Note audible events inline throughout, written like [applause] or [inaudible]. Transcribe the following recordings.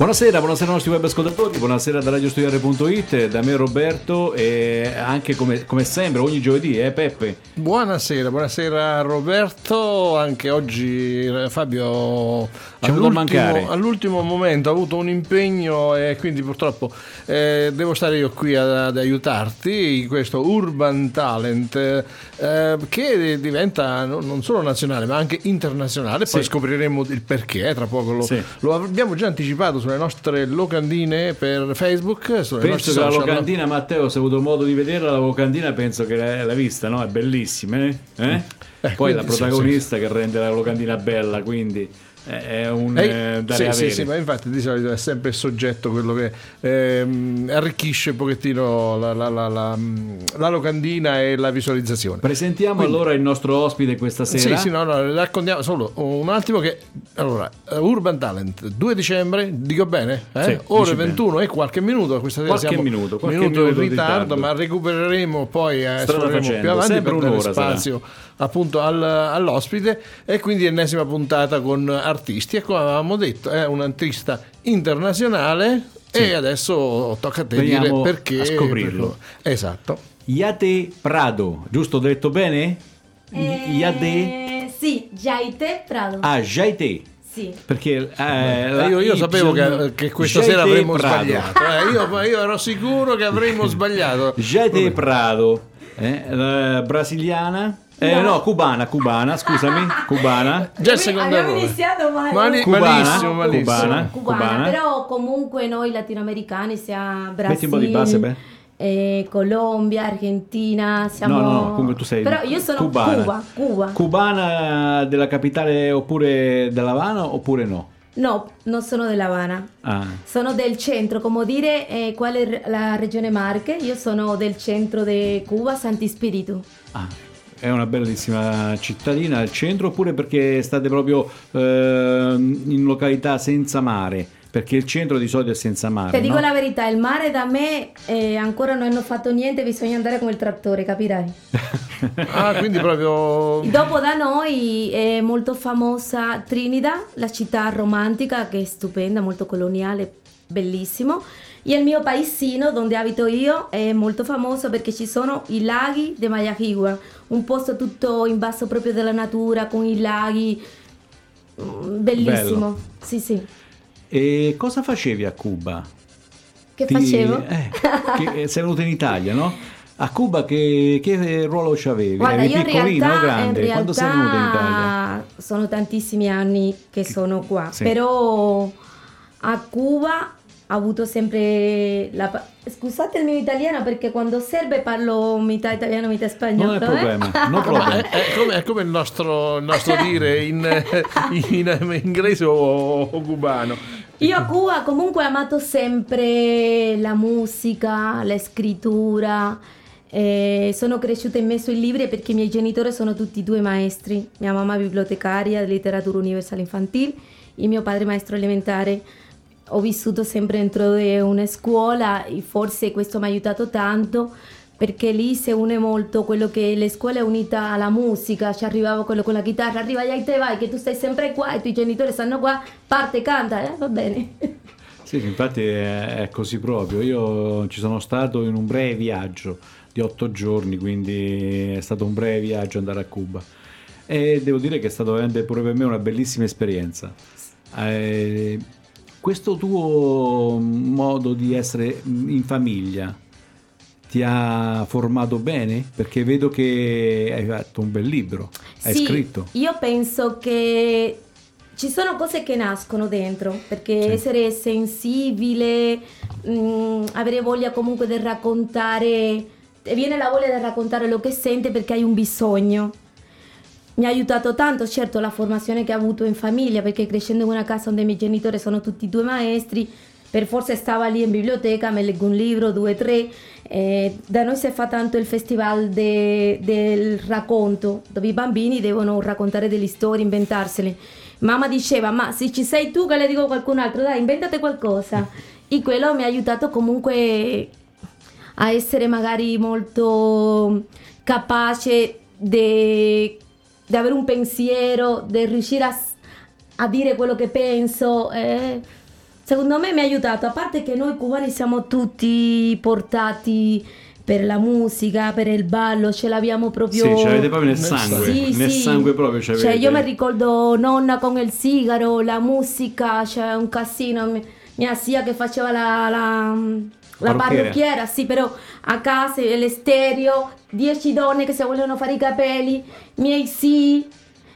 Buonasera, buonasera ai nostri web ascoltatori, buonasera da radiostudiare.it, da me Roberto e anche come, come sempre ogni giovedì, eh Peppe? Buonasera, buonasera Roberto, anche oggi eh, Fabio all'ultimo, all'ultimo, momento ha avuto un impegno e quindi purtroppo eh, devo stare io qui ad, ad, aiutarti in questo Urban Talent eh, che diventa non solo nazionale ma anche internazionale, poi sì. scopriremo il perché, tra poco lo, sì. lo abbiamo già anticipato sulle nostre locandine per Facebook. penso che la locandina, Matteo, se hai avuto modo di vederla, la locandina penso che l'hai vista, no? È bellissima, eh? eh? eh Poi la protagonista sì, sì. che rende la locandina bella, quindi è un eh, sì, sì, sì, ma infatti di solito è sempre il soggetto quello che ehm, arricchisce un pochettino la, la, la, la, locandina e la visualizzazione. Presentiamo Quindi, allora il nostro ospite questa sera. Sì, sì, no, no, raccontiamo solo un attimo che allora, Urban Talent 2 dicembre, dico bene? Eh? Sì, Ore 21 bene. e qualche minuto, questa sera qualche siamo minuto, qualche minuto, minuto in ritardo, ritardo, ma recupereremo poi eh, più avanti per dare spazio sarà. Appunto al, all'ospite e quindi ennesima puntata con artisti e come avevamo detto è un artista internazionale sì. e adesso tocca a te Veniamo dire perché a scoprirlo esatto Yate Prado giusto ho detto bene? Eh, Yate sì Jaite Prado ah Jaite sì. Perché eh, io, io sapevo che, che, questa sera avremmo Prado. sbagliato. Eh, io, [laughs] io, ero sicuro che avremmo sbagliato. Jaite Prado, eh, brasiliana, eh, no. no. cubana, cubana, scusami, [laughs] cubana. Già il secondo Abbiamo iniziato male. Mali, cubana, malissimo, malissimo. Cubana, cubana, cubana, però comunque noi latinoamericani, sia Brasile, Metti un po' di base, beh. Eh, Colombia, Argentina, siamo... No, no, comunque tu sei Però io sono cubana. Cuba, Cuba. Cubana della capitale oppure dell'Havana oppure no? No, non sono dell'Havana. Ah. Sono del centro, come dire eh, qual è la regione Marche. Io sono del centro di Cuba, Santi Spiritu. Ah è una bellissima cittadina al centro oppure perché state proprio eh, in località senza mare? Perché il centro di solito è senza mare. Ti dico no? la verità, il mare da me eh, ancora non hanno fatto niente, bisogna andare come il trattore, capirai. [laughs] ah, quindi proprio... Dopo da noi è molto famosa Trinidad, la città romantica che è stupenda, molto coloniale, bellissimo. E il mio paesino dove abito io è molto famoso perché ci sono i laghi di Mayajigua, un posto tutto in basso proprio della natura con i laghi, mm, bellissimo. Bello. Sì, sì. E cosa facevi a Cuba? Che Ti... facevo? Eh, che [laughs] sei venuta in Italia, no? A Cuba che, che ruolo c'avevi? Guarda, Eri piccolino o grande? Quando sei venuta in Italia? Sono tantissimi anni che sono qua, sì. però a Cuba ha avuto sempre la... Scusate il mio italiano perché quando serve parlo metà italiano, metà spagnolo. Non è problema, eh? no [laughs] problema. è, è, come, è, come, il nostro, il nostro dire in, [laughs] in, in, inglese o, o cubano. Io a Cuba comunque ho amato sempre la musica, la scrittura. Eh, sono cresciuta in mezzo ai libri perché i miei genitori sono tutti due maestri. Mia mamma bibliotecaria di letteratura universale infantile e mio padre maestro elementare ho vissuto sempre dentro di una scuola e forse questo mi ha aiutato tanto perché lì si une molto quello che le scuole unita alla musica, ci arrivava quello con la chitarra, arriva e te vai, che tu stai sempre qua e i tuoi genitori stanno qua, parte, canta, eh? va bene. [laughs] Sì, infatti è così proprio. Io ci sono stato in un breve viaggio di otto giorni, quindi è stato un breve viaggio andare a Cuba. E devo dire che è stato veramente pure per me una bellissima esperienza. Eh, questo tuo modo di essere in famiglia ti ha formato bene? Perché vedo che hai fatto un bel libro, hai sì, scritto. Io penso che ci sono cose che nascono dentro, perché sì. essere sensibile, mh, mm, avere voglia comunque di raccontare, viene la voglia di raccontare lo che sente perché hai un bisogno. Mi ha aiutato tanto, certo, la formazione che ho avuto in famiglia, perché crescendo in una casa dove i miei genitori sono tutti due maestri, per forza stava lì in biblioteca, mi leggo un libro, due, tre. Eh, da noi si fa tanto il festival de, del racconto, dove i bambini devono raccontare delle storie, inventarsele. Mamma diceva, ma se ci sei tu che le dico a qualcun altro, dai, inventate qualcosa. E quello mi ha aiutato comunque a essere magari molto capace di avere un pensiero, di riuscire a, a, dire quello che penso. Eh, secondo me mi ha aiutato, a parte che noi cubani siamo tutti portati per la musica, per il ballo, ce l'abbiamo proprio... Sì, ce l'avete proprio nel sangue, sì, nel sì. sangue proprio ce Cioè io mi ricordo nonna con il sigaro, la musica, cioè un casino, mia zia che faceva la... la la parrucchiera. parrucchiera, sì, però a casa l'estereo, dieci donne che si volevano fare i capelli, miei sì,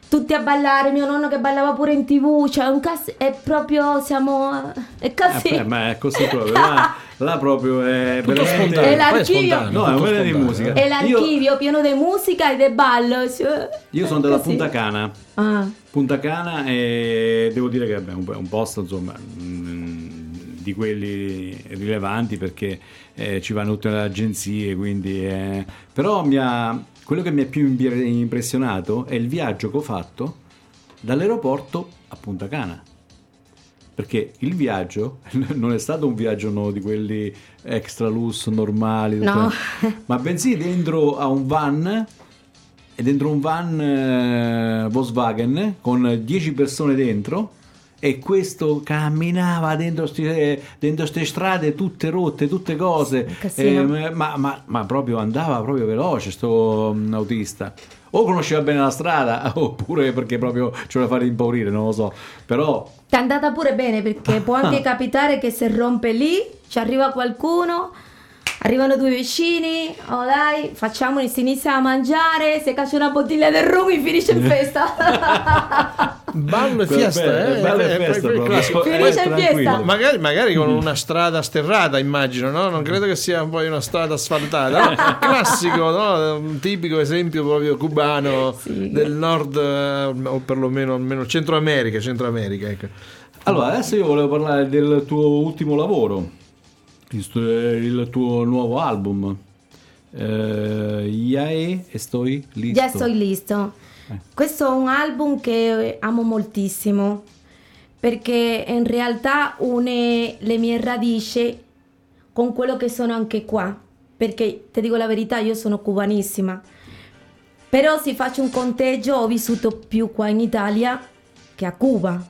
tutti a ballare, mio nonno che ballava pure in tv, cioè un cas- è proprio, siamo, è così. Eh, beh, ma è così proprio, là, [laughs] là proprio è tutto spontaneo, è l'archivio, no, è un di musica. È l'archivio io, pieno di musica e di ballo. Cioè, io sono della Punta Cana, ah. Punta Cana e devo dire che è un, un posto, insomma... Di quelli rilevanti perché eh, ci vanno tutte le agenzie quindi eh, però ha, quello che mi ha più impressionato è il viaggio che ho fatto dall'aeroporto a Punta Cana. Perché il viaggio [laughs] non è stato un viaggio no, di quelli extra lusso, normali, no. ma bensì dentro a un van e dentro un van eh, Volkswagen con 10 persone dentro e questo camminava dentro queste strade tutte rotte, tutte cose, eh, ma, ma, ma, proprio andava proprio veloce sto um, autista. O conosceva bene la strada, [laughs] oppure perché proprio ce la fare impaurire, non lo so. Però... Ti è andata pure bene perché può anche [laughs] capitare che se rompe lì, ci arriva qualcuno Arrivano due vicini, oh dai, facciamo, si inizia a mangiare, se caccia una bottiglia del rum finisce in [laughs] festa. ballo e fiesta, eh? Ballo e festa, finisce in fiesta. Magari, magari, con una strada sterrata, immagino, no? Non credo che sia poi una strada asfaltata. No? [laughs] Classico, no? Un tipico esempio proprio cubano sì. del nord, eh, o perlomeno almeno Centro America, Centro America, ecco. Allora, adesso io volevo parlare del tuo ultimo lavoro il tuo nuovo album. Uh, ya estoy listo. Ya estoy listo. Eh. Questo è un album che amo moltissimo perché in realtà une le mie radici con quello che sono anche qua. Perché ti dico la verità, io sono cubanissima. Però se faccio un conteggio ho vissuto più qua in Italia che a Cuba.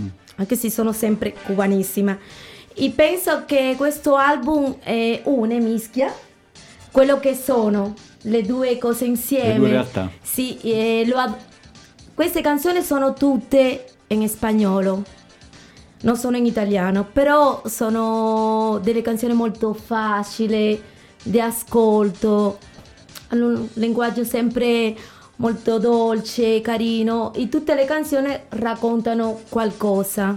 Mm. Anche se sono sempre cubanissima. E penso che questo album è una mischia quello che sono le due cose insieme. Le due realtà. Sì, eh, ad... queste canzoni sono tutte in spagnolo, non sono in italiano, però sono delle canzoni molto facili di ascolto, hanno un linguaggio sempre molto dolce, carino e tutte le canzoni raccontano qualcosa.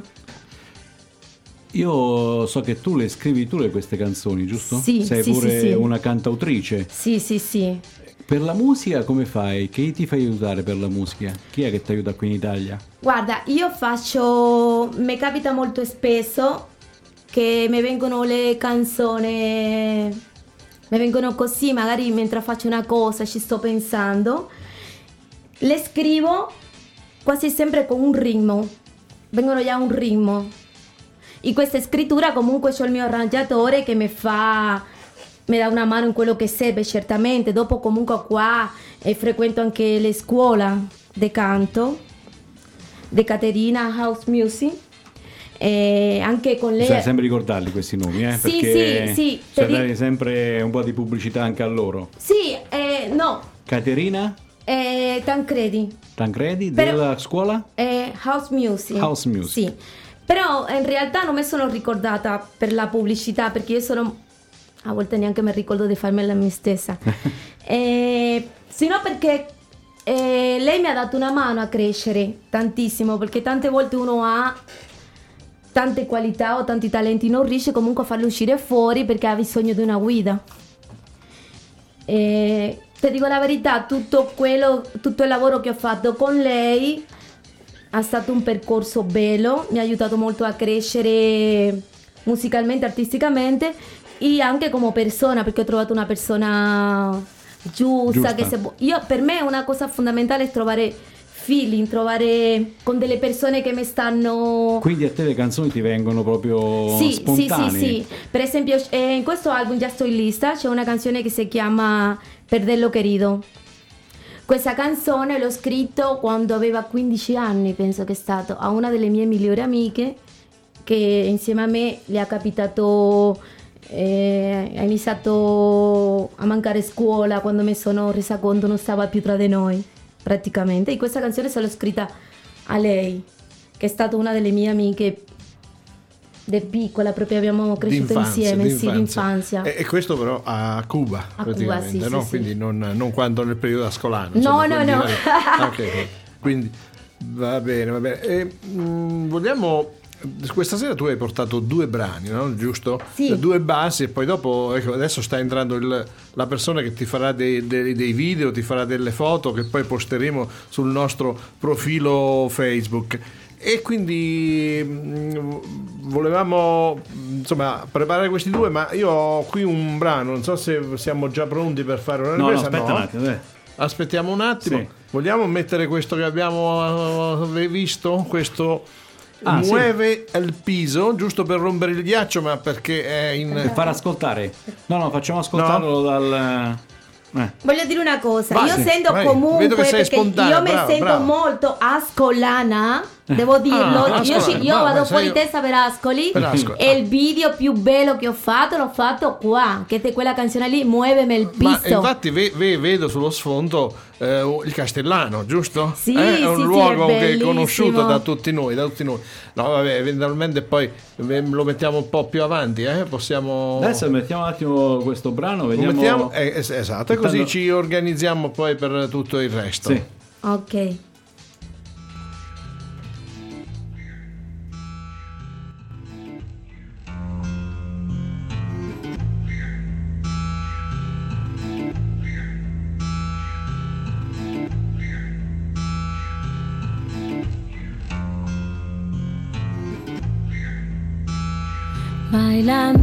Io so che tu le scrivi tu le queste canzoni, giusto? Sì, Sei sì, pure sì, sì. una cantautrice. Sì, sì, sì. Per la musica come fai? Chi ti fai aiutare per la musica? Chi è che ti aiuta qui in Italia? Guarda, io faccio... mi capita molto spesso che mi vengono le canzoni, mi vengono così, magari mentre faccio una cosa, ci sto pensando, le scrivo quasi sempre con un ritmo, vengono già un ritmo in questa scrittura comunque c'ho il mio arrangiatore che mi fa mi dà una mano in quello che serve certamente. Dopo comunque qua e frequento anche le scuole di canto di Caterina House Music. E anche con lei bisogna sempre ricordarli questi nomi eh? sì perché sì sì per dare sempre un po' di pubblicità anche a loro. Sì eh, no. Caterina? Eh, Tancredi. Tancredi della scuola? Eh, House Music. House Music. Sì però in realtà non mi sono ricordata per la pubblicità perché io sono a volte neanche mi ricordo di farmela me stessa. [laughs] eh, sino perché E lei mi ha dato una mano a crescere tantissimo perché tante volte uno ha tante qualità o tanti talenti, non riesce comunque a farlo uscire fuori perché ha bisogno di una guida. E ti dico la verità, tutto, quello, tutto il lavoro che ho fatto con lei è stato un percorso bello, mi ha aiutato molto a crescere musicalmente, artisticamente e anche come persona perché ho trovato una persona giusta, giusta. che se, io, per me una cosa fondamentale è trovare feeling, trovare con delle persone che mi stanno... Quindi a te le canzoni ti vengono proprio sì, spontanee? Sì, sì, sì. Per esempio eh, in questo album già sto in lista, c'è una canzone che si chiama Perdello Querido. Questa canzone l'ho scritto quando aveva 15 anni, penso che è stato, a una delle mie migliori amiche che insieme a me le ha capitato eh, ha iniziato a mancare scuola quando mi sono resa conto non stava più tra di noi praticamente. E questa canzone se l'ho scritta a lei, che è stata una delle mie amiche da piccola, proprio abbiamo cresciuto insieme, d'infanzia. sì, d'infanzia. E, e, questo però a Cuba, a Cuba, sì, no? Sì, quindi non, non, quando nel periodo scolano. No, no, no. okay. Quindi va bene, va bene. E, mh, mm, vogliamo questa sera tu hai portato due brani, no? giusto? Sì. Due basi e poi dopo, ecco, adesso sta entrando il, la persona che ti farà dei, dei, dei, video, ti farà delle foto che poi posteremo sul nostro profilo Facebook. E quindi mh, mm, volevamo insomma preparare questi due, ma io ho qui un brano, non so se siamo già pronti per fare una ripresa. No, no, aspetta no. un attimo. Aspettiamo un attimo. Sì. Vogliamo mettere questo che abbiamo eh, visto? Questo ah, muove sì. il piso giusto per rompere il ghiaccio, ma perché è in. Per far ascoltare. No, no, facciamo ascoltarlo no. dal. Eh. Voglio dire una cosa, vai, io sento vai. comunque perché io mi bravo, sento bravo. molto ascolana devo dirlo. Ah, io, ci, io vado fuori io... testa per Ascoli, per Ascoli. E il video più bello che ho fatto l'ho fatto qua. Che è quella canzone lì, Muoveme il piso. Ma infatti ve, ve, vedo sullo sfondo eh, il Castellano, giusto? Sì, eh, è un sì, luogo sì, è, è conosciuto da tutti noi, da tutti noi. No, vabbè, eventualmente poi lo mettiamo un po' più avanti, eh? Possiamo... Adesso mettiamo un attimo questo brano, vediamo... Mettiamo... Eh, esatto, e così ci organizziamo poi per tutto il resto. Sì. Ok. Disneyland.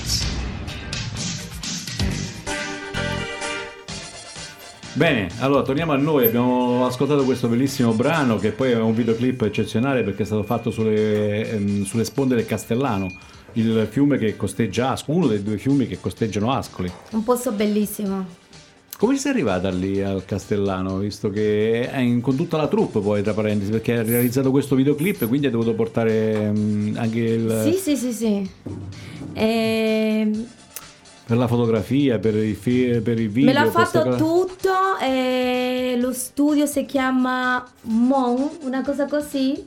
Bene, allora torniamo a noi, abbiamo ascoltato questo bellissimo brano che poi è un videoclip eccezionale perché è stato fatto sulle, ehm, sulle sponde del Castellano, il fiume che costeggia Ascoli, uno dei due fiumi che costeggiano Ascoli. Un posto bellissimo. Come sei arrivata lì al Castellano, visto che è in, con tutta la troupe poi, tra parentesi, perché hai realizzato questo videoclip e quindi hai dovuto portare um, anche il... Sì, sì, sì, sì. E... Per la fotografia, per i, fi- per i video. Me l'ha fatto cosa... tutto e lo studio si chiama Mon, una cosa così.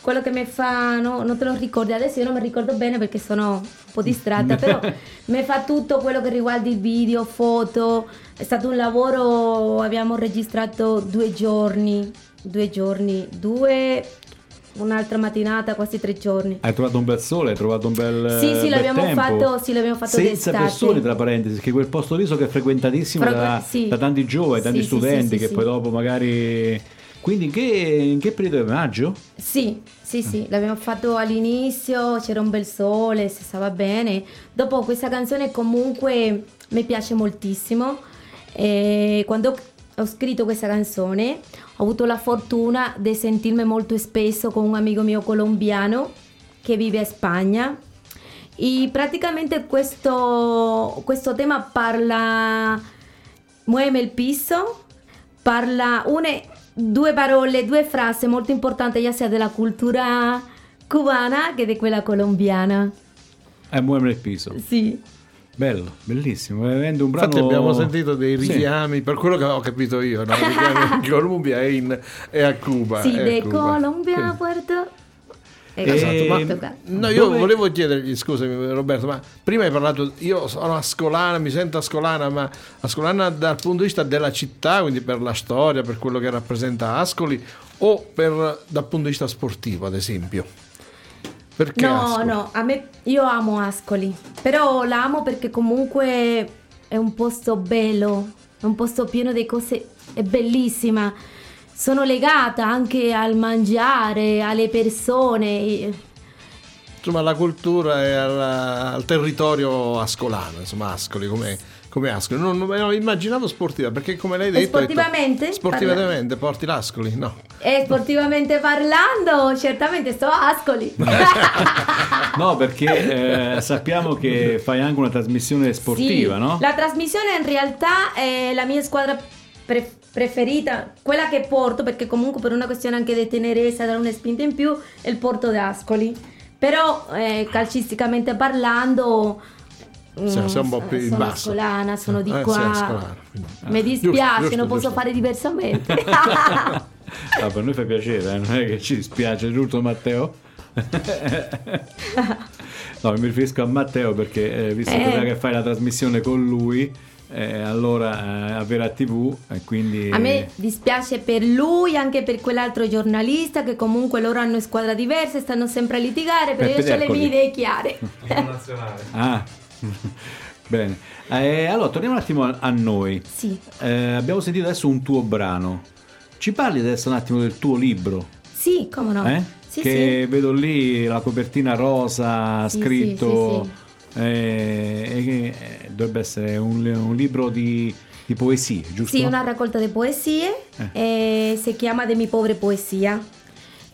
Quello che mi fa, no, non te lo ricordi adesso, io non mi ricordo bene perché sono un po' distratta, però [laughs] mi fa tutto quello che riguarda il video, foto. È stato un lavoro, abbiamo registrato due giorni, due giorni, due un'altra mattinata, quasi tre giorni. Hai trovato un bel sole, hai trovato un bel Sì, sì, l'abbiamo tempo. fatto, sì, l'abbiamo fatto Senza d'estate. persone, tra parentesi, che quel posto lì so che è frequentatissimo Fra- da, sì. da tanti giovani, tanti Sì, sì, studenti che poi dopo magari... Quindi in che, in che periodo è maggio? Sì, sì, sì, l'abbiamo fatto all'inizio, c'era un bel sole, si stava bene. Dopo questa canzone comunque mi piace moltissimo. E quando ho scritto questa canzone ho avuto la fortuna di sentirmi molto spesso con un amico mio colombiano che vive a Spagna. E praticamente questo, questo tema parla, muove il piso, parla une, due parole, due frasi molto importanti, sia della cultura cubana che di quella colombiana. È Muove il piso. Sì. Bello, bellissimo. Avendo un brano... Infatti abbiamo sentito dei Sì. richiami, per quello che ho capito io, no? [laughs] richiami in Colombia e, in, e a Cuba. Sì, e de. Colombia a Puerto... Eh, Esatto, ma-. No, io Dove- volevo chiedergli, scusami Roberto, ma prima hai parlato, io sono ascolana, mi sento ascolana, ma ascolana dal punto di vista della città, quindi per la storia, per quello che rappresenta Ascoli, o per, dal punto di vista sportivo, ad esempio? Perché No, Ascoli? no, a me, io amo Ascoli, però la amo perché comunque è un posto bello, è un posto pieno di cose, è bellissima. Sono legata anche al mangiare, alle persone. Insomma, alla cultura e alla- al territorio ascolano, insomma, Ascoli come, come Ascoli. Non, non- non immaginavo sportiva, perché come l'hai E detto... hai detto- sportivamente? sportivamente, porti l'Ascoli? No. E sportivamente parlando, certamente sto a Ascoli. No, [laughs] perché eh, sappiamo che fai anche una trasmissione sportiva, Sì, no? La trasmissione in realtà è la mia squadra pre- preferita, quella che porto, perché comunque per una questione anche di tenerezza, dare una spinta in più, è il Porto d'Ascoli. Però eh, calcisticamente parlando... Sei- mm, sei un po' più in sono basso. ascolana, sono di Eh, sei qua. ascolano, quindi- Mi dispiace, Giusto, non posso giusto. fare diversamente. [laughs] Ah, per noi fa piacere, eh, non è che ci dispiace, giusto Matteo? no, mi riferisco a Matteo perché eh, visto Eh. che fai la trasmissione con lui, eh, allora eh, a TV e quindi... A me dispiace per lui, anche per quell'altro giornalista che comunque loro hanno squadre diverse, stanno sempre a litigare, però Peppe io ho le mie idee chiare. Ah, [laughs] bene. Eh, allora, torniamo un attimo a, noi. sì. Eh, abbiamo sentito adesso un tuo brano. Ci parli adesso un attimo del tuo libro? Sì, come no? eh? Sì, che sì. vedo lì la copertina rosa, Sì, scritto... eh, eh, dovrebbe essere un, un libro di, di poesie, giusto? Sì, una raccolta di poesie, eh, si chiama De mi povere poesia.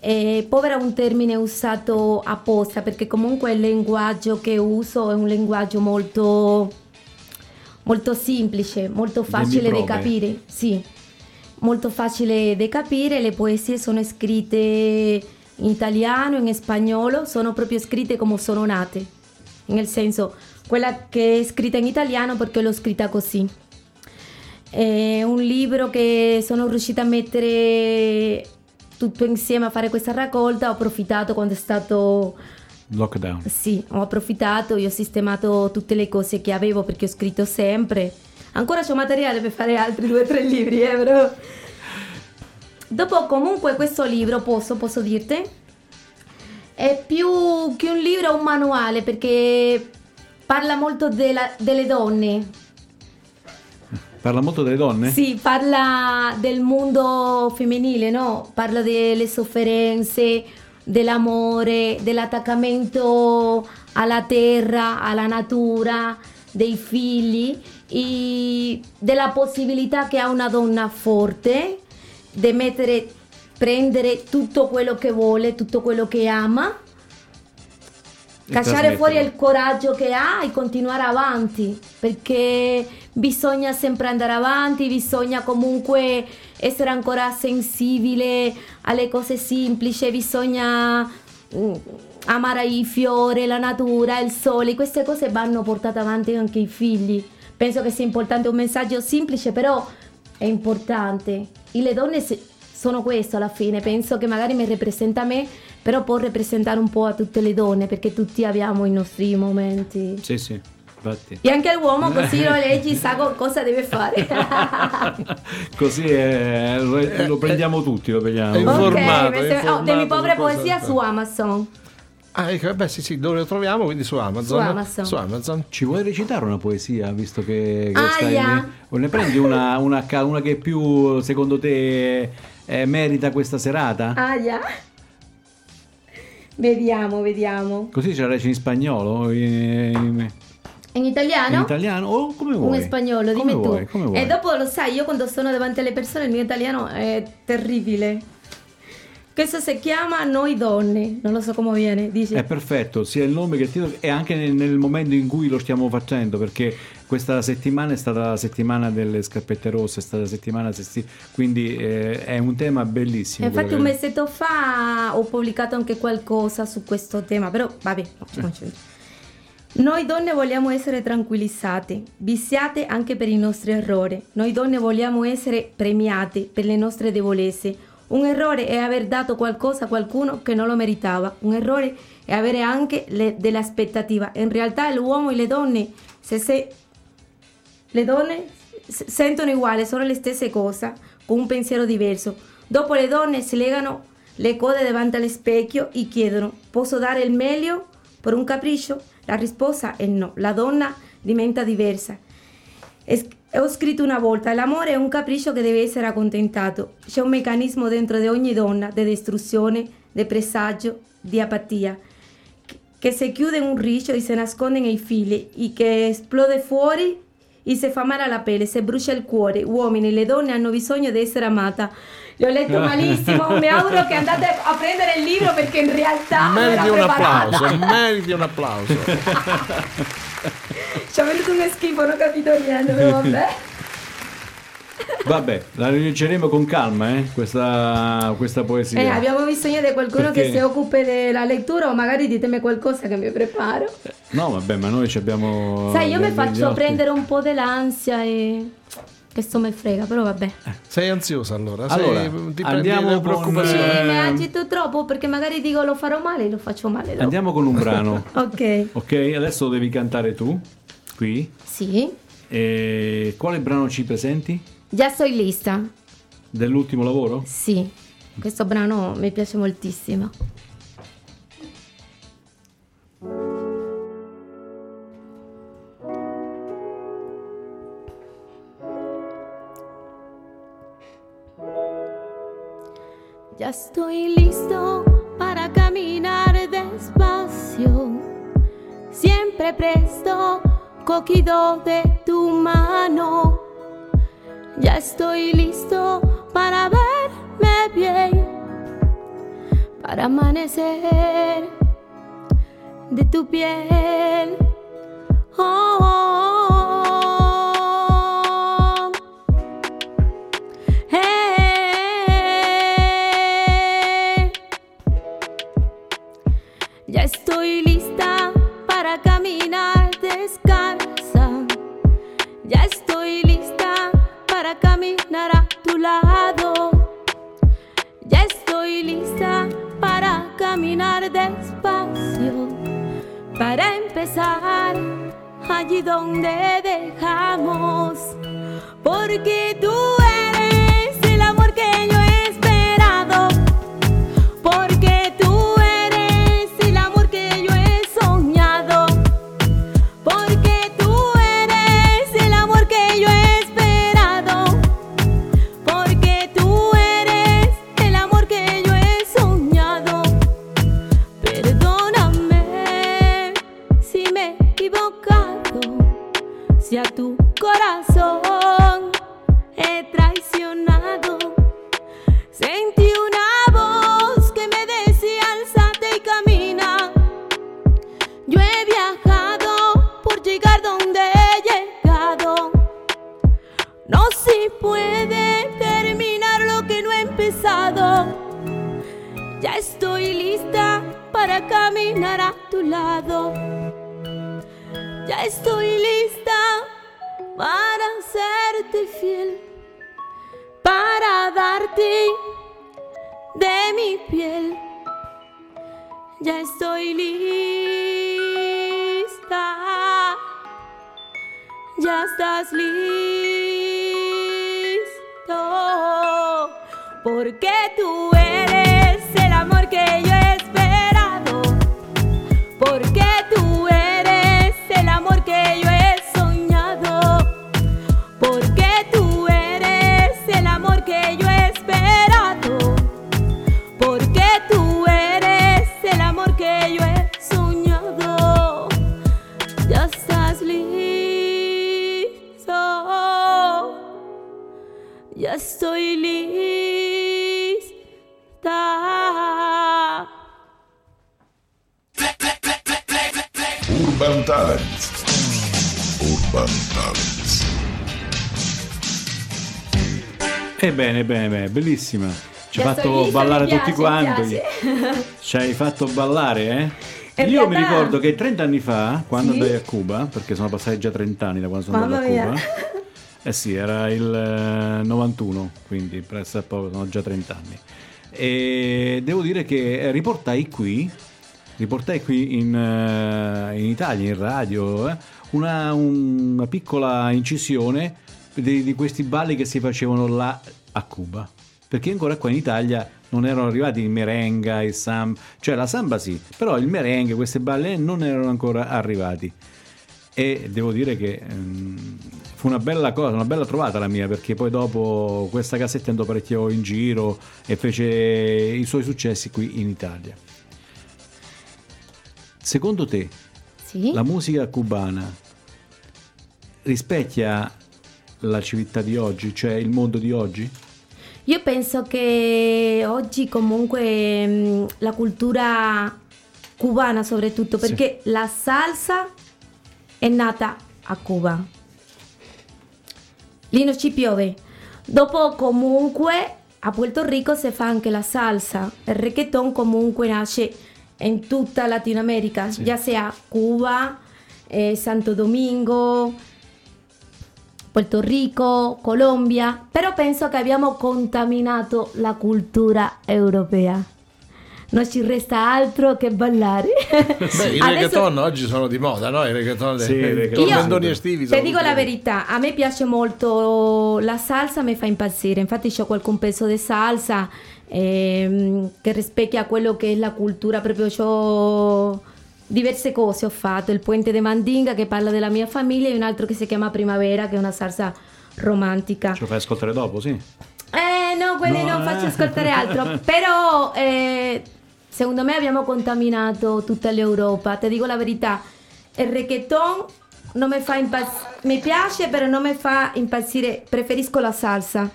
Eh, povera è un termine usato apposta perché comunque il linguaggio che uso è un linguaggio molto, molto semplice, molto facile da capire. Sì, molto facile da capire. Le poesie sono scritte in italiano, in spagnolo, sono proprio scritte come sono nate. Nel senso, quella che è scritta in italiano perché l'ho scritta così. È un libro che sono riuscita a mettere tutto insieme a fare questa raccolta. Ho approfittato quando è stato. Lockdown. Sì, ho approfittato, io ho sistemato tutte le cose che avevo perché ho scritto sempre. Ancora c'ho materiale per fare altri due o tre libri, eh, però. Dopo, comunque, questo libro posso, posso dirti? È più che un libro, è un manuale perché parla molto della- delle donne. Parla molto delle donne? Sì, parla del mondo femminile, no? Parla delle sofferenze, dell'amore, dell'attaccamento alla terra, alla natura, dei figli e della possibilità che ha una donna forte di mettere, prendere tutto quello che vuole, tutto quello che ama, cacciare fuori il coraggio che ha e continuare avanti, perché bisogna sempre andare avanti, bisogna comunque essere ancora sensibile alle cose semplici, bisogna mm, amare i fiori, la natura, il sole, queste cose vanno portate avanti anche i figli. Penso che sia importante un messaggio semplice, però è importante. E le donne sono questo alla fine, penso che magari mi rappresenta me, però può rappresentare un po' a tutte le donne, perché tutti abbiamo i nostri momenti. Sì, sì. Infatti. E anche l'uomo così [laughs] lo leggi, sa cosa deve fare. [laughs] così è, lo, lo, prendiamo tutti, lo prendiamo. È informato, okay, è informato oh, delle povere poesie su Amazon. Ah, ecco, beh, sì, sì, dove lo troviamo? Quindi su Amazon. Su Amazon. Su Amazon. Ci vuoi recitare una poesia, visto che, che ah, stai yeah. O ne prendi una, una, una, che più, secondo te, eh, merita questa serata? Ah, yeah. Vediamo, vediamo. Così ce la reciti in spagnolo? In, in italiano? In italiano o come vuoi? In spagnolo, dimmi come tu. Vuoi, vuoi. E dopo lo sai, io quando sono davanti alle persone il mio italiano è terribile. Questo si chiama Noi Donne, non lo so come viene. Dice. È perfetto, sia il nome che il titolo e anche nel, nel, momento in cui lo stiamo facendo, perché questa settimana è stata la settimana delle scarpette rosse, è stata la settimana, quindi eh, è un tema bellissimo. Infatti un mesetto fa ho pubblicato anche qualcosa su questo tema, però vabbè, no, ci Noi donne vogliamo essere tranquillizzate, viziate anche per i nostri errori. Noi donne vogliamo essere premiate per le nostre debolezze un errore è aver dato qualcosa a qualcuno che non lo meritava. Un errore è avere anche le, delle aspettative. In realtà l'uomo e le donne, se, se le donne sentono uguale, sono le stesse cose, con un pensiero diverso. Dopo le donne si legano le code davanti allo specchio e chiedono: Posso dare il meglio per un capriccio? La risposta è no. La donna diventa diversa. Ho scritto una volta, l'amore è un capriccio che deve essere accontentato. C'è un meccanismo dentro di ogni donna di distruzione, di presagio, di apatia, che si chiude in un riccio e si nasconde nei figli e che esplode fuori e si fa male alla pelle, si brucia il cuore. Uomini e le donne hanno bisogno di essere amata. L'ho letto malissimo, [laughs] mi auguro che andate a prendere il libro perché in realtà... Meriti un applauso, [laughs] meriti un applauso. Ci ha venuto uno schifo, non ho capito niente, però vabbè. Vabbè, la rileggeremo con calma, eh, questa, questa poesia. Eh, abbiamo bisogno di qualcuno Perché... che si occupi della lettura o magari ditemi qualcosa che mi preparo. No, vabbè, ma noi ci abbiamo... Sai, io mi faccio prendere un po' dell'ansia e... Questo mi frega, però vabbè. Eh, sei ansiosa allora? allora Sei, ti andiamo preoccupazione. Sì, mi agito troppo perché magari dico lo farò male e lo faccio male. Dopo. Andiamo con un brano. [laughs] ok. Ok, adesso devi cantare tu, qui. Sì. E quale brano ci presenti? Già sto in lista. Dell'ultimo lavoro? Sì, questo brano mi piace moltissimo. Ya estoy listo para caminar despacio, siempre presto, cogido de tu mano. Ya estoy listo para verme bien, para amanecer de tu piel. oh. oh, oh. estoy lista para caminar descansa. Ya estoy lista para caminar a tu lado. Ya estoy lista para caminar despacio. Para empezar allí donde dejamos. Porque tú eres el amor que bene, bellissima. Ci hai fatto ballare mi tutti piace, quanti. piace. [laughs] Ci hai fatto ballare, eh? Io mi ricordo che 30 anni fa, quando Sì. andai a Cuba, perché sono passati già 30 anni da quando sono Mamma andato a. Cuba. [laughs] Eh sì, era il eh, 91, quindi presso a poco, sono già 30 anni. E devo dire che riportai qui, riportai qui in, eh, in Italia, in radio, eh, una, una piccola incisione di, di questi balli che si facevano là a Cuba. Perché ancora qua in Italia non erano arrivati il merenga, il samba, cioè la samba sì, però il merengue, queste balle non erano ancora arrivati. E devo dire che ehm, fu una bella cosa, una bella trovata la mia, perché poi dopo questa cassetta andò parecchio in giro e fece i suoi successi qui in Italia. Secondo te, Sì. la musica cubana rispecchia la civiltà di oggi, cioè il mondo di oggi? Io penso che oggi comunque mh, la cultura cubana soprattutto, Sì. perché la salsa è nata a Cuba. Lì non ci piove. Dopo comunque a Puerto Rico si fa anche la salsa. Il reggaeton comunque nasce in tutta Latino America, Sì. già sia Cuba, eh, Santo Domingo, Puerto Rico, Colombia, però penso che abbiamo contaminato la cultura europea. Non ci resta altro che ballare. Beh, i [laughs] Adesso- reggaeton oggi sono di moda, no? I reggaeton, Sì, i i reggaeton. tormentoni Io- estivi. Ti dico la verità, a me piace molto la salsa, mi fa impazzire, infatti ho qualche pezzo di salsa ehm, che rispecchia quello che è la cultura, proprio c'ho diverse cose ho fatto, il Puente de Mandinga che parla della mia famiglia e un altro che si chiama Primavera che è una salsa romantica. Ce lo fai ascoltare dopo, sì? Eh no, quelli No, non faccio eh. ascoltare altro, [laughs] però eh, secondo me abbiamo contaminato tutta l'Europa, ti dico la verità, il reggaeton non mi fa impazzire, mi piace però non mi fa impazzire, preferisco la salsa,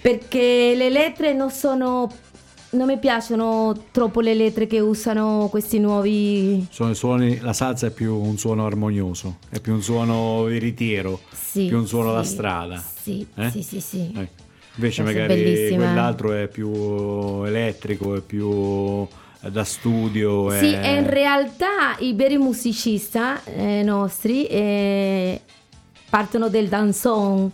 perché le lettere non sono, non mi piacciono troppo le lettere che usano questi nuovi... Sono i suoni, la salsa è più un suono armonioso, è più un suono veritiero, Sì, più un suono da sì, strada. Sì, Eh? sì, sì, sì. Ecco. Invece Questa è magari bellissima. quell'altro è più elettrico, è più eh, da studio. Sì, è- e in realtà i veri musicisti eh, nostri eh, partono del danzone.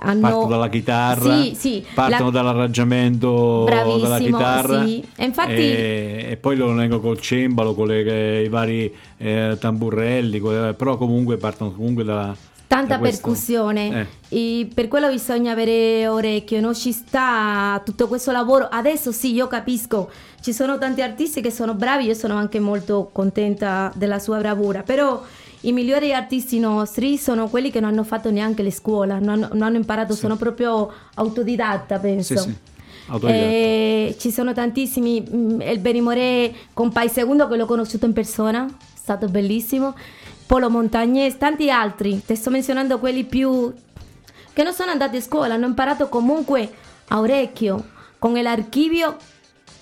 Hanno... Partono dalla chitarra, Sì, sì. partono la- dall'arrangiamento della chitarra sì. E infatti- e, e poi lo leggo col cembalo, con le- i vari eh, tamburelli, con- però comunque partono comunque da Tanta da percussione, Eh. E per quello bisogna avere orecchio, non ci sta tutto questo lavoro. Adesso sì, io capisco, ci sono tanti artisti che sono bravi, io sono anche molto contenta della sua bravura, però i migliori artisti nostri sono quelli che non hanno fatto neanche le scuole, non, hanno- non hanno imparato, sono proprio autodidatta, penso. Sì, sì. Autodidatta. Ci sono tantissimi, mm, il Benny Moré con Pai Segundo che l'ho conosciuto in persona, è stato bellissimo. Polo Montagnes, tanti altri, ti sto menzionando quelli più che non sono andati a scuola, hanno imparato comunque a orecchio, con l'archivio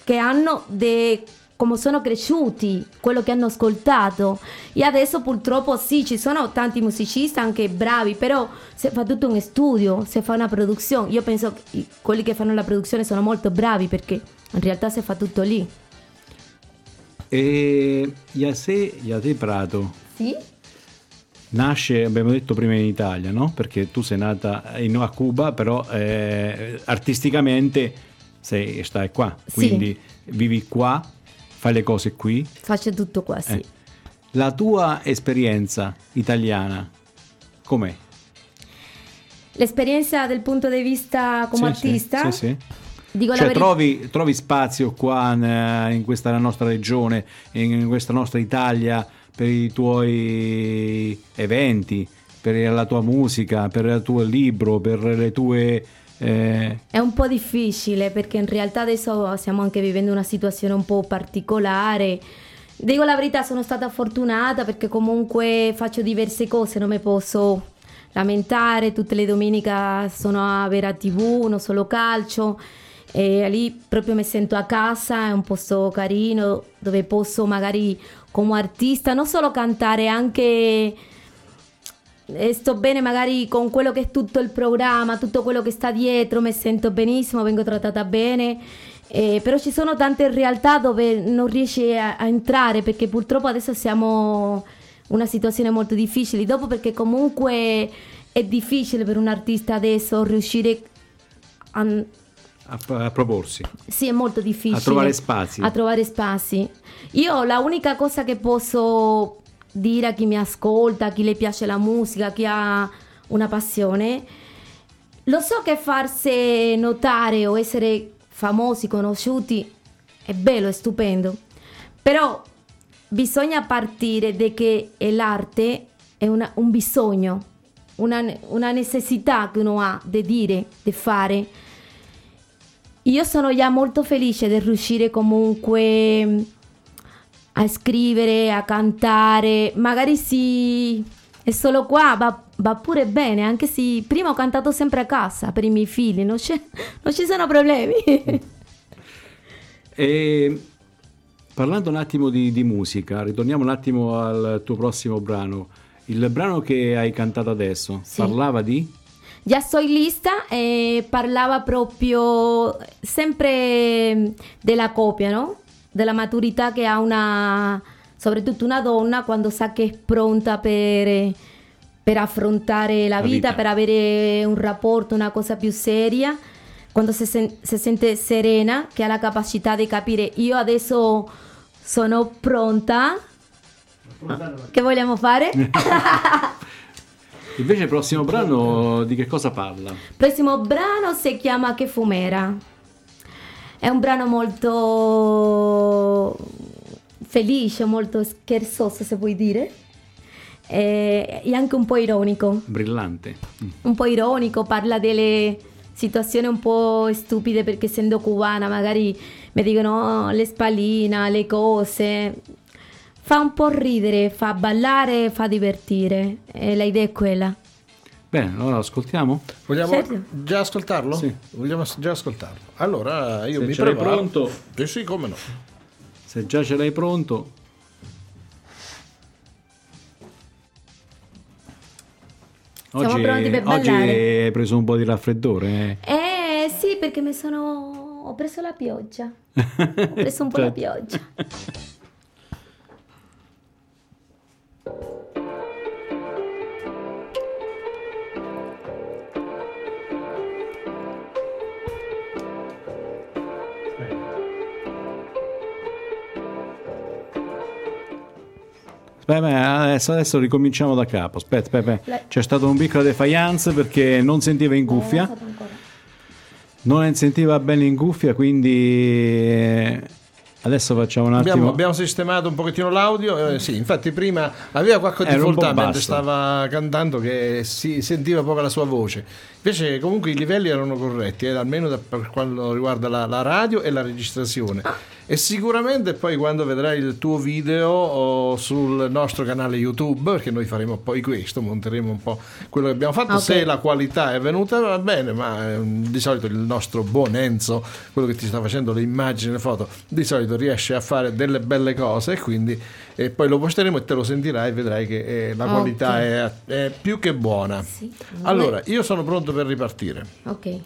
che hanno di come sono cresciuti, quello che hanno ascoltato. E adesso purtroppo sì, ci sono tanti musicisti anche bravi, però si fa tutto un studio, si fa una produzione. Io penso che quelli che fanno la produzione sono molto bravi perché in realtà si fa tutto lì. E Yase, Yase Prato Sì? nasce, abbiamo detto prima in Italia, no? Perché tu sei nata in, a Cuba, però eh, artisticamente sei, stai qua, Sì. quindi vivi qua, fai le cose qui. Faccio tutto qua, sì. Eh. La tua esperienza italiana com'è? L'esperienza dal punto di vista come Sì, sì, artista? Sì, sì. Dico la Cioè, verità. trovi, trovi spazio qua in, in questa nostra regione, in questa nostra Italia, per i tuoi eventi, per la tua musica, per il tuo libro, per le tue... eh, È un po' difficile perché in realtà adesso stiamo anche vivendo una situazione un po' particolare. Dico la verità, sono stata fortunata perché comunque faccio diverse cose, non mi posso lamentare, tutte le domeniche sono a Vera TV, non solo calcio. E lì proprio mi sento a casa, è un posto carino dove posso magari come artista non solo cantare, anche sto bene magari con quello che è tutto il programma, tutto quello che sta dietro, mi sento benissimo, vengo trattata bene. Eh, però ci sono tante realtà dove non riesci a, a entrare perché purtroppo adesso siamo in una situazione molto difficile. Dopo perché comunque è difficile per un artista adesso riuscire a, a, a proporsi. sì, è molto difficile. A trovare spazi. A trovare spazi. Io la unica cosa che posso dire a chi mi ascolta, a chi le piace la musica, a chi ha una passione, lo so che farsi notare o essere famosi, conosciuti è bello, è stupendo, però bisogna partire da che l'arte è una- un bisogno, una, una necessità che uno ha di dire, di fare. Io sono già molto felice di riuscire comunque a scrivere, a cantare, magari sì, è solo qua, va, va pure bene, anche se prima ho cantato sempre a casa per i miei figli, non, c'è- non ci sono problemi. [laughs] E parlando un attimo di, di musica, ritorniamo un attimo al tuo prossimo brano. Il brano che hai cantato adesso Sì. parlava di? Già in lista e parlava proprio sempre della coppia, no? Della maturità che ha una, soprattutto una donna quando sa che è pronta per, per affrontare la La vita, vita. per avere un rapporto, una cosa più seria, quando si, sen- si sente serena, che ha la capacità di capire io adesso sono pronta. Che vogliamo fare? Invece il prossimo brano di che cosa parla? Il prossimo brano si chiama Che Fumera. È un brano molto felice, molto scherzoso se vuoi dire. E anche un po' ironico. Brillante. Mm. Un po' ironico, parla delle situazioni un po' stupide perché essendo cubana magari mi dicono "Oh, le spallina, le cose. Fa un po' ridere, fa ballare, fa divertire. E l'idea è quella. Bene, allora ascoltiamo? Vogliamo Certo. già ascoltarlo? Sì. Vogliamo già ascoltarlo. Allora io Se mi ce l'hai preparo. pronto. Sì, sì, come no. Se già ce l'hai pronto. Siamo Oggi, pronti per oggi ballare? hai preso un po' di raffreddore. eh? Eh sì, perché mi sono... ho preso la pioggia. [laughs] Ho preso un po' la Certo. pioggia. [laughs] Beh, beh, adesso, adesso ricominciamo da capo. Aspetta, aspetta. La- c'è stato un piccolo defiance perché non sentiva in ho cuffia. Non sentiva bene in cuffia, quindi eh, adesso facciamo un attimo. Abbiamo, abbiamo sistemato un pochettino l'audio. eh, sì, infatti prima aveva qualche difficoltà mentre stava cantando che si sentiva poco la sua voce. Invece comunque i livelli erano corretti, eh, almeno da- per quanto riguarda la, la radio e la registrazione. E sicuramente poi quando vedrai il tuo video o sul nostro canale YouTube, perché noi faremo poi questo, monteremo un po' quello che abbiamo fatto, Ok. se la qualità è venuta va bene, ma ehm, di solito il nostro buon Enzo, quello che ti sta facendo le immagini, le foto, di solito riesce a fare delle belle cose e quindi eh, poi lo posteremo e te lo sentirai e vedrai che eh, la Ok. qualità è, è più che buona. Sì. Allora, io sono pronto per ripartire. Ok.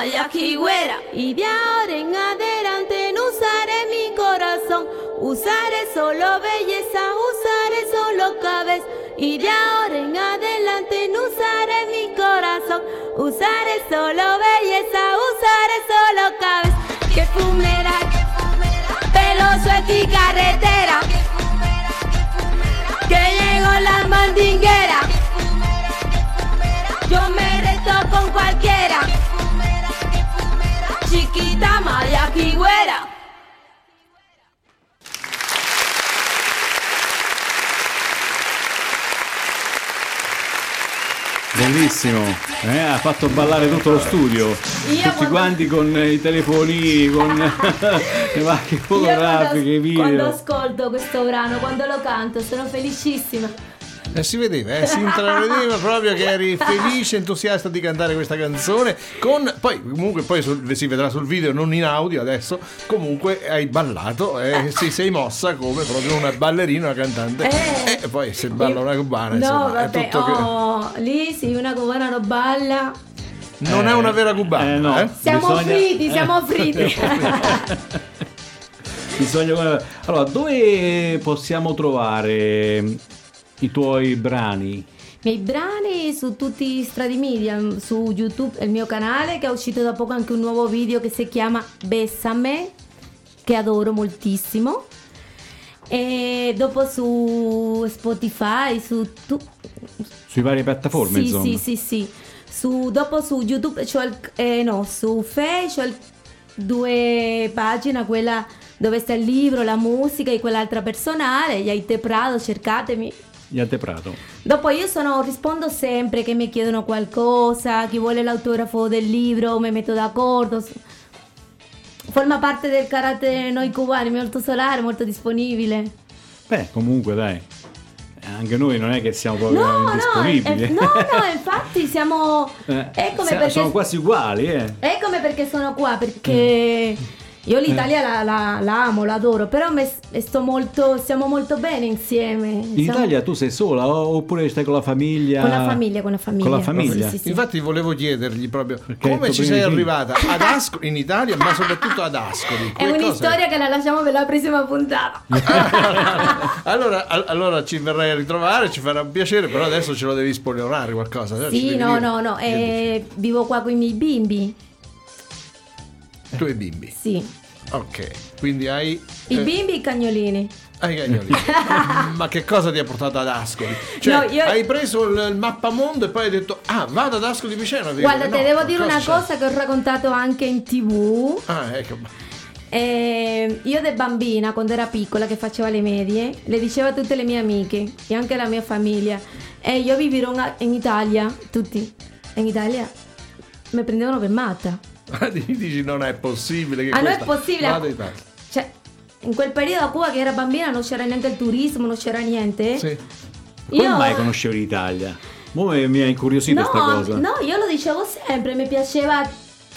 Y de ahora en adelante no usaré mi corazón. Usaré solo belleza, usaré solo cabeza. Y de ahora en adelante no usaré mi corazón. Usaré solo belleza, usaré solo cabeza. Que fumera, pelo suelto y carretera. Que llegó la mandinguera. Yo me reto con cualquiera. Chiquita maya figüera. Bellissimo, eh, ha fatto ballare tutto lo studio, Io tutti quando- quanti con i telefoni, con [laughs] le macchine fotografiche, quando, quando video. ascolto questo brano, quando lo canto, sono felicissima. Eh, si vedeva, eh, si intravedeva [laughs] proprio che eri felice, entusiasta di cantare questa canzone. Con, poi, comunque, poi sul- si vedrà sul video, non in audio adesso. Comunque hai ballato e si sei mossa come proprio una ballerina, una cantante. Eh. e poi se balla una cubana, No, insomma, vabbè, è tutto che. oh, lì sì, una cubana non balla. Non è una vera cubana, Eh, no. eh? Siamo Bisogna- friti, siamo friti. [laughs] Bisogna... Allora, dove possiamo trovare i tuoi brani? I miei brani su tutti i strati media, su YouTube, il mio canale, che è uscito da poco anche un nuovo video che si chiama Bessame, che adoro moltissimo. E dopo su Spotify, su tu- Sui varie piattaforme, sì, insomma. sì, sì, sì. Su, dopo su YouTube, c'ho il, eh, no, su Face c'ho il- due pagine, quella dove sta il libro, la musica e quell'altra personale, Yaite Prado, cercatemi. Iate Prato. Dopo io sono, rispondo sempre che mi chiedono qualcosa, chi vuole l'autografo del libro, mi metto d'accordo. Forma parte del carattere noi cubani, molto solare, molto disponibile. Beh, comunque dai, anche noi non è che siamo proprio No, no, indisponibili. eh, no, no, [laughs] infatti siamo... Eh, siamo- perché... Sono quasi uguali, eh. È come perché sono qua, perché io l'Italia la, la- la amo, la adoro, però me- sto molto, stiamo molto bene insieme. In Siamo- Italia tu sei sola oppure stai con la famiglia? Con la famiglia, con la famiglia. Con la famiglia? Sì, sì, sì. Infatti volevo chiedergli proprio Perché come ci sei arrivata ad Ascoli in Italia, ma soprattutto ad Ascoli. È un'istoria che la lasciamo per la prossima puntata. [laughs] allora, al- allora ci verrai a ritrovare, ci farà un piacere, però adesso ce lo devi spoilerare qualcosa. eh, sì, no, no, no, Che eh, vivo qua con i miei bimbi. Tu e i bimbi. Sì, Ok, quindi hai... i eh, bimbi e i cagnolini. hai i cagnolini. [laughs] Ma che cosa ti ha portato ad Ascoli? Cioè, No, io- hai preso il, il mappamondo e poi hai detto, ah, vado ad Ascoli Piceno. Guarda, no, te devo dire una c'è? cosa che ho raccontato anche in tv. Ah, ecco. Eh, io da bambina, quando era piccola, che faceva le medie, le dicevo a tutte le mie amiche e anche alla mia famiglia, e io vivrò una- in Italia, tutti, in Italia mi prendevano per matta. [laughs] Dici non è possibile che Ah, non è possibile. Vado in. Cioè, in quel periodo a Cuba che era bambina non c'era neanche il turismo, non c'era niente. Sì. Come Io- mai conoscevi l'Italia? Mo mi ha incuriosito no, questa cosa. no, io lo dicevo sempre, mi piaceva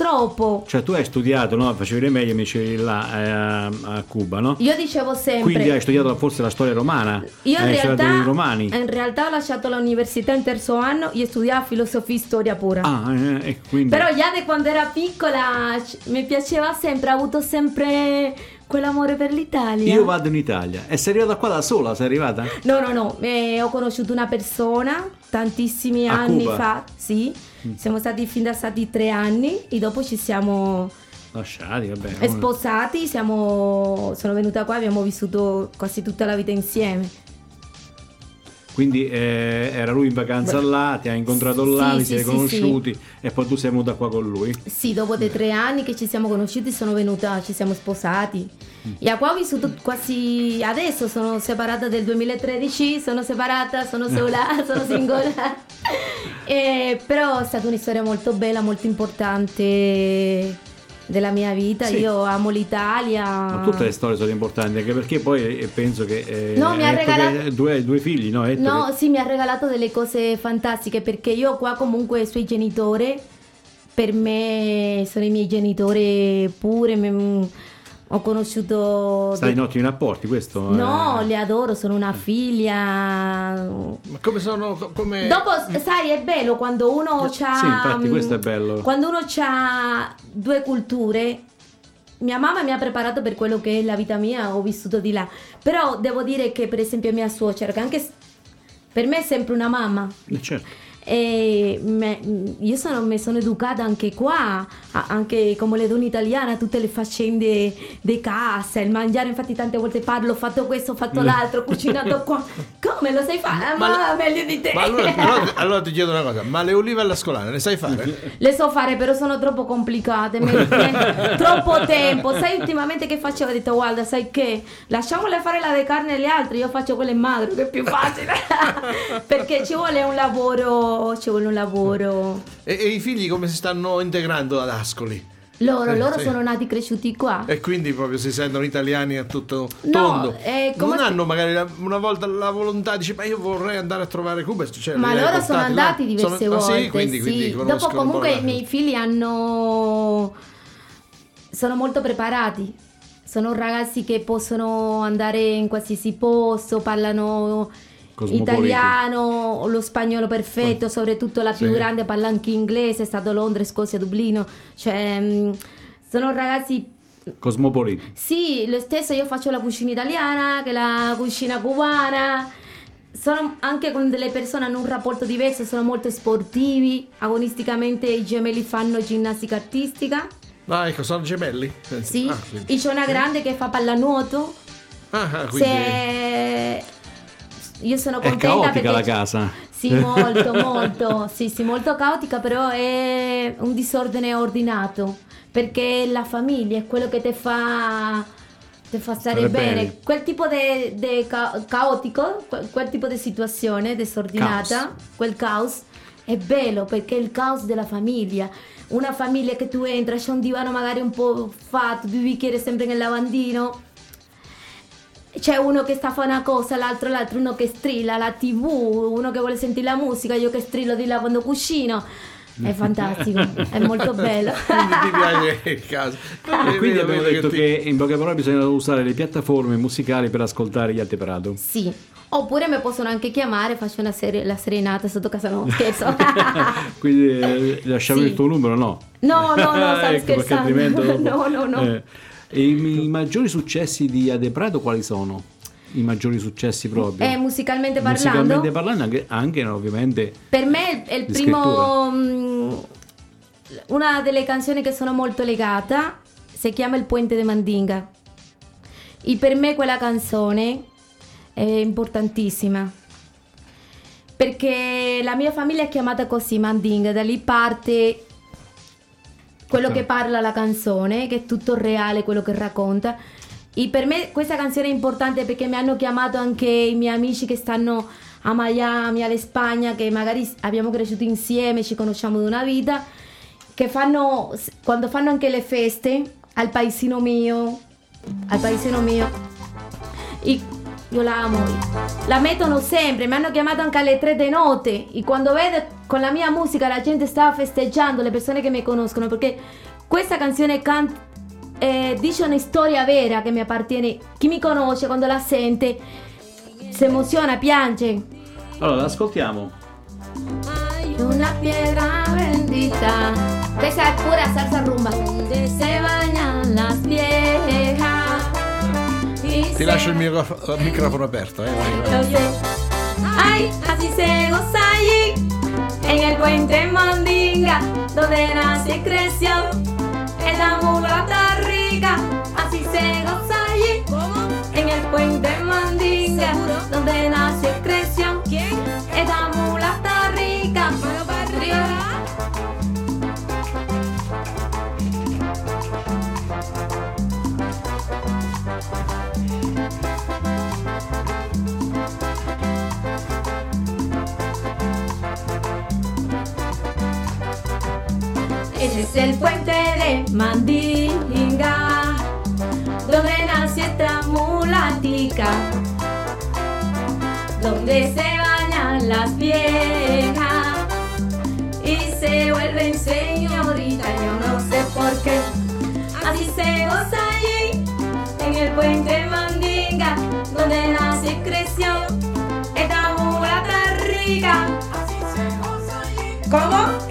troppo. Cioè tu hai studiato, no? Facevi le medie, mi dicevi là eh, a, Cuba, no? Io dicevo sempre. Quindi hai studiato forse la storia romana? Io in studiato realtà, in realtà ho lasciato l'università in terzo anno e studiavo filosofia e storia pura. Ah, eh, quindi... Però già da quando era piccola mi piaceva sempre, ho avuto sempre quell'amore per l'Italia. Io vado in Italia. E sei arrivata qua da sola? Sei arrivata? No, no, no, eh, ho conosciuto una persona tantissimi A anni Cuba? fa, sì, siamo stati fidanzati tre anni e dopo ci siamo Lasciati, vabbè. eh, sposati, siamo, sono venuta qua e abbiamo vissuto quasi tutta la vita insieme. Quindi eh, era lui in vacanza là, ti ha incontrato là, vi sì, siete sì, conosciuti e poi tu sei venuta qua con lui. Sì, dopo dei tre anni che ci siamo conosciuti sono venuta, ci siamo sposati. Mm. E a qua ho vissuto quasi adesso, sono separata del 2013, sono separata, sono sola, [laughs] sono single. [laughs] E, però è stata una storia molto bella, molto importante della mia vita. Sì. Io amo l'Italia. Ma tutte le storie sono importanti anche perché poi eh, penso che... eh, No, mi ha regalato- due, due figli, no? Hai detto No, che- sì, mi ha regalato delle cose fantastiche perché io qua comunque i suoi genitori, per me sono i miei genitori pure, mi- ho conosciuto... Stai in ottimi rapporti, questo? No, eh. le adoro, sono una figlia. Ma come sono. co- Come... Dopo, sai, è bello quando uno ha. Sì, infatti, questo è bello. Quando uno ha due culture. Mia mamma mi ha preparato per quello che è la vita mia, ho vissuto di là. Però devo dire che, per esempio, mia suocera, che anche per me è sempre una mamma. Eh, certo. E me- io sono, mi sono educata anche qua, anche come le donne italiane, a tutte le faccende di casa, il mangiare, infatti tante volte parlo, ho fatto questo, ho fatto l'altro, ho cucinato qua. [laughs] Come lo sai fare? Ma, Ma- meglio di te. Ma allora, allora- [laughs] allora ti chiedo una cosa, ma le olive alla scolana le sai fare? Le so fare, però sono troppo complicate, mi richiede [laughs] troppo tempo. Sai, ultimamente che facevo? Ho detto, guarda, sai che? Lasciamole fare la di carne agli altri, io faccio quelle in magro, che è più facile. Perché ci vuole un lavoro, ci vuole un lavoro. E, e i figli come si stanno integrando ad Ascoli? Loro, Eh, loro sì. sono nati e cresciuti qua. E quindi proprio si sentono italiani a tutto No, tondo. eh, come- Non hanno magari la- una volta la volontà, dice ma io vorrei andare a trovare Cuba. Cioè, Ma loro sono là? andati diverse Sono- ah, volte. sì, quindi, sì. quindi Dopo comunque i miei figli hanno sono molto preparati. Sono ragazzi che possono andare in qualsiasi posto, parlano. Italiano, lo spagnolo perfetto, soprattutto la più Sì. grande parla anche inglese, è stato Londra, Scozia, Dublino. Cioè, mh, sono ragazzi Cosmopoliti. sì, lo stesso io faccio la cucina italiana, che la cucina cubana. Sono anche con delle persone hanno un rapporto diverso, sono molto sportivi. Agonisticamente i gemelli fanno ginnastica artistica. Ah, ecco, sono gemelli? Sì. Ah, quindi- E c'è una grande che fa pallanuoto. Ah, ah, quindi... Se... Io sono È contenta caotica perché la casa. Sì, molto, molto. Sì, sì, molto caotica, però è un disordine ordinato. Perché la famiglia è quello che ti fa, ti fa stare bene. bene. Quel tipo di caotico, quel, quel tipo di situazione disordinata, Caos. quel caos, è bello perché è il caos della famiglia. Una famiglia che tu entri, c'è un divano magari un po' fatto, due bicchieri sempre nel lavandino. C'è uno che sta a fare una cosa, l'altro l'altro, uno che strilla la tv, uno che vuole sentire la musica, io che strillo di là quando cucino. È [laughs] fantastico, è molto bello. [laughs] Quindi ti piace il caso. E quindi Vedo- abbiamo detto ti- che in poche parole bisogna usare le piattaforme musicali per ascoltare gli Alteperato. Sì, oppure mi possono anche chiamare, faccio una serie, la serenata sotto casa, no, scherzo. [laughs] Quindi eh, lasciamo Sì. il tuo numero, no? No, no, no, stavo Ecco, scherzando. No, no, no. Eh, e i, maggiori successi di Adeprato quali sono? I maggiori successi proprio? Eh, musicalmente parlando, Musicalmente parlando, anche, anche, ovviamente per me è il primo... mm, una delle canzoni che sono molto legata si chiama Il Puente de Mandinga. E per me quella canzone è importantissima. Perché la mia famiglia è chiamata così, Mandinga, da lì parte quello Ok. che parla la canzone, che è tutto reale, quello che racconta. E per me questa canzone è importante perché mi hanno chiamato anche i miei amici che stanno a Miami, alla Spagna, che magari abbiamo cresciuto insieme, ci conosciamo da una vita, che fanno, quando fanno anche le feste al paesino mio, al paesino mio, e io la amo. La mettono sempre, mi hanno chiamato anche alle tre di notte e quando vedo con la mia musica la gente stava festeggiando, le persone che mi conoscono, perché questa canzone can- eh, dice una storia vera che mi appartiene. Chi mi conosce quando la sente si emoziona, piange. Allora, ascoltiamo. Una pietra bendita. Questa è pura salsa rumba. Donde se bañan las viejas. Ti lascio il, micro- il microfono aperto, eh. Vai, vai. Ay, así se goza allí, en el puente Mandinga, donde nació y creció, en la mulata rica. Así se goza allí, en el puente Mandinga, donde nació y creció, en la es el puente de Mandinga, donde nació esta mulatica, donde se bañan las viejas y se vuelven señoritas. Yo no sé por qué, así se goza allí, en el puente Mandinga, donde nació y creció esta mulata rica. ¿Cómo?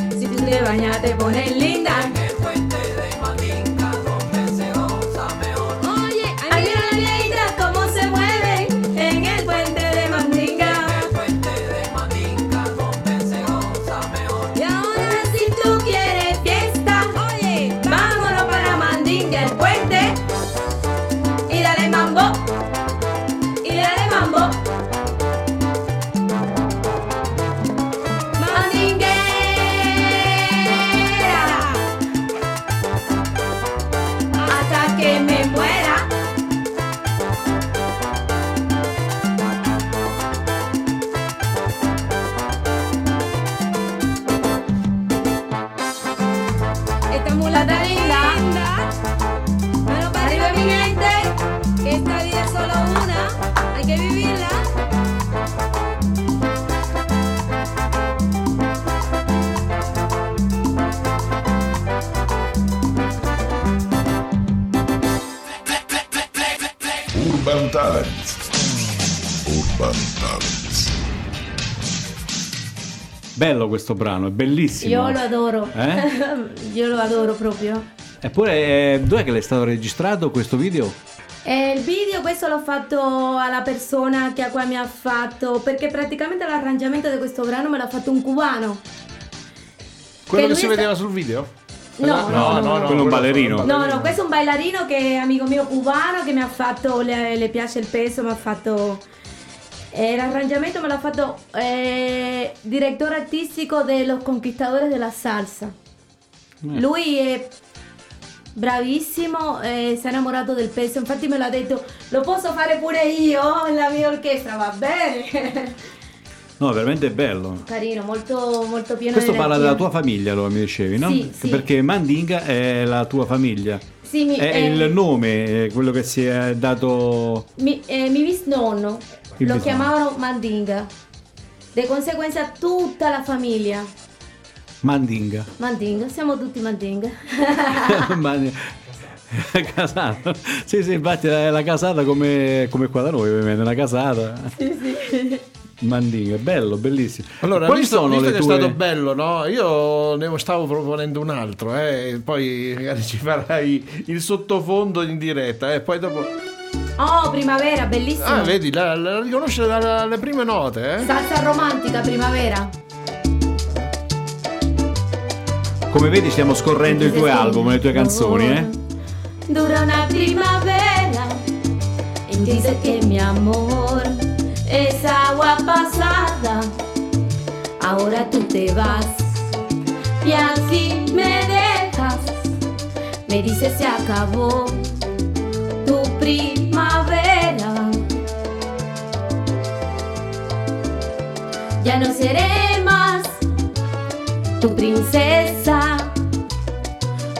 Si tú te bañas te pones linda. Questo brano, è bellissimo. Io lo adoro. Eh? [laughs] Io lo adoro proprio. Eppure, eh, dov'è che l'hai stato registrato questo video? E il video questo l'ho fatto alla persona che a cui mi ha fatto, perché praticamente l'arrangiamento di questo brano me l'ha fatto un cubano. Quello che lui si sta- vedeva sul video? No, no, no, no. Quello è un ballerino. No, no, questo è un ballerino che è amico mio cubano che mi ha fatto, le, le piace il peso, mi ha fatto... eh, l'arrangiamento me l'ha fatto eh, direttore artistico de Los Conquistadores de la Salsa. Lui è bravissimo, eh, si è innamorato del peso, infatti me l'ha detto, lo posso fare pure io nella mia orchestra, va bene. [laughs] No, veramente è bello. Carino, molto, molto pieno Questo parla della tua famiglia, lo mi dicevi, no? Sì, sì. Perché Mandinga è la tua famiglia. Sì, mi, È eh, il nome, quello che si è dato... Mi, eh, mi bisnonno Il lo bisnonno. chiamavano Mandinga. Di conseguenza tutta la famiglia. Mandinga. Mandinga, siamo tutti Mandinga. [laughs] Mandi- [laughs] casata. Sì, sì, infatti è la casata come, come qua da noi, ovviamente, una casata. sì, sì. Mandinga, bello, bellissimo. Allora, Quali visto, sono visto le che tue... è stato bello, no? Io ne stavo proponendo un altro, eh, poi [laughs] magari ci farai il sottofondo in diretta, e poi dopo... Oh, primavera, bellissimo. Ah, vedi, la, la riconosce dalle prime note, eh? Salsa romantica, primavera. Come vedi stiamo scorrendo i tuoi album, le tue canzoni, eh? Dura una primavera Dice que mi amor es agua pasada. Ahora tú te vas y así me dejas. Me dice se acabó tu primavera. Ya no seré más tu princesa.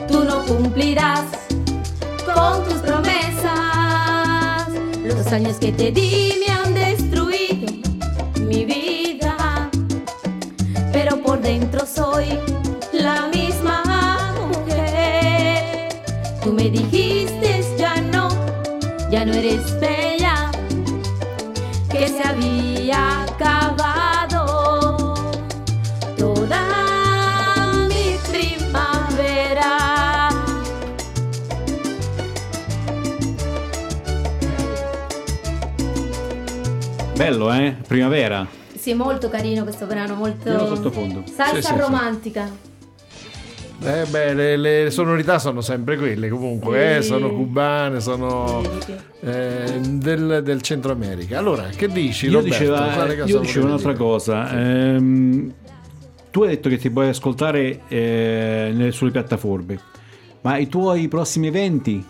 Tú no cumplirás con tus promesas. Los años que te di me han destruido mi vida. Pero por dentro soy la misma mujer. Tú me dijiste Bello, eh? Primavera. Sì, molto carino questo brano, molto Io lo sottofondo. salsa Sì, sì, sì. romantica. Eh beh, le, le sonorità sono sempre quelle comunque, eh, Sì. sono cubane, sono Sì. eh, del, del Centro America. Allora, che dici? Io, Roberto? diceva- io dicevo un'altra dire? cosa. Ehm, tu hai detto che ti puoi ascoltare eh, nelle- sulle piattaforme, ma i tuoi prossimi eventi?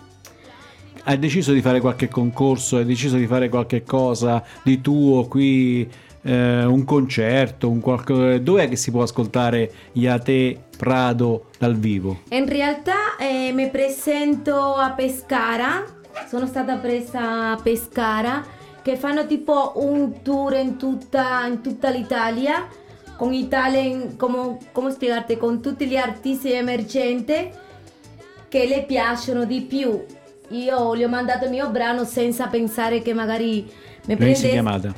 Hai deciso di fare qualche concorso? Hai deciso di fare qualche cosa di tuo qui? eh, un concerto? Un qualco- Dov'è che si può ascoltare Yate Prado dal vivo? In realtà eh, mi presento a Pescara, sono stata presa a Pescara, che fanno tipo un tour in tutta, in tutta l'Italia, con i talent, come, come spiegarti, con tutti gli artisti emergenti che le piacciono di più. Io gli ho mandato il mio brano senza pensare che magari mi Venisse prende... chiamata.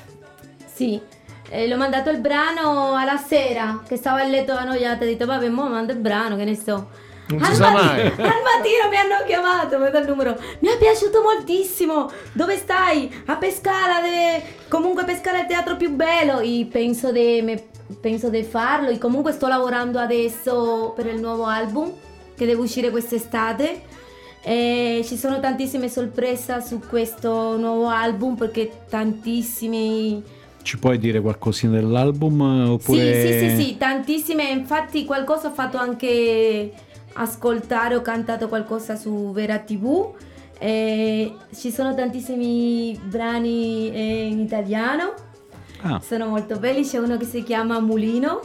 Sì, eh, l'ho mandato il brano alla sera, che stavo a letto annoiata, ho detto vabbè, mo mando il brano, che ne so. Non al, si mai. [laughs] al mattino mi hanno chiamato, mi il numero. Mi è piaciuto moltissimo. Dove stai? A Pescara, deve... comunque Pescara è il teatro più bello. E penso di me- penso di farlo. E comunque sto lavorando adesso per il nuovo album che deve uscire quest'estate. E ci sono tantissime sorprese su questo nuovo album perché tantissimi Ci puoi dire qualcosina dell'album? Oppure... sì, sì, sì, sì, tantissime, infatti qualcosa ho fatto anche ascoltare, ho cantato qualcosa su Vera TV. eh, ci sono tantissimi brani eh, in italiano, Ah, sono molto belli, c'è uno che si chiama Mulino,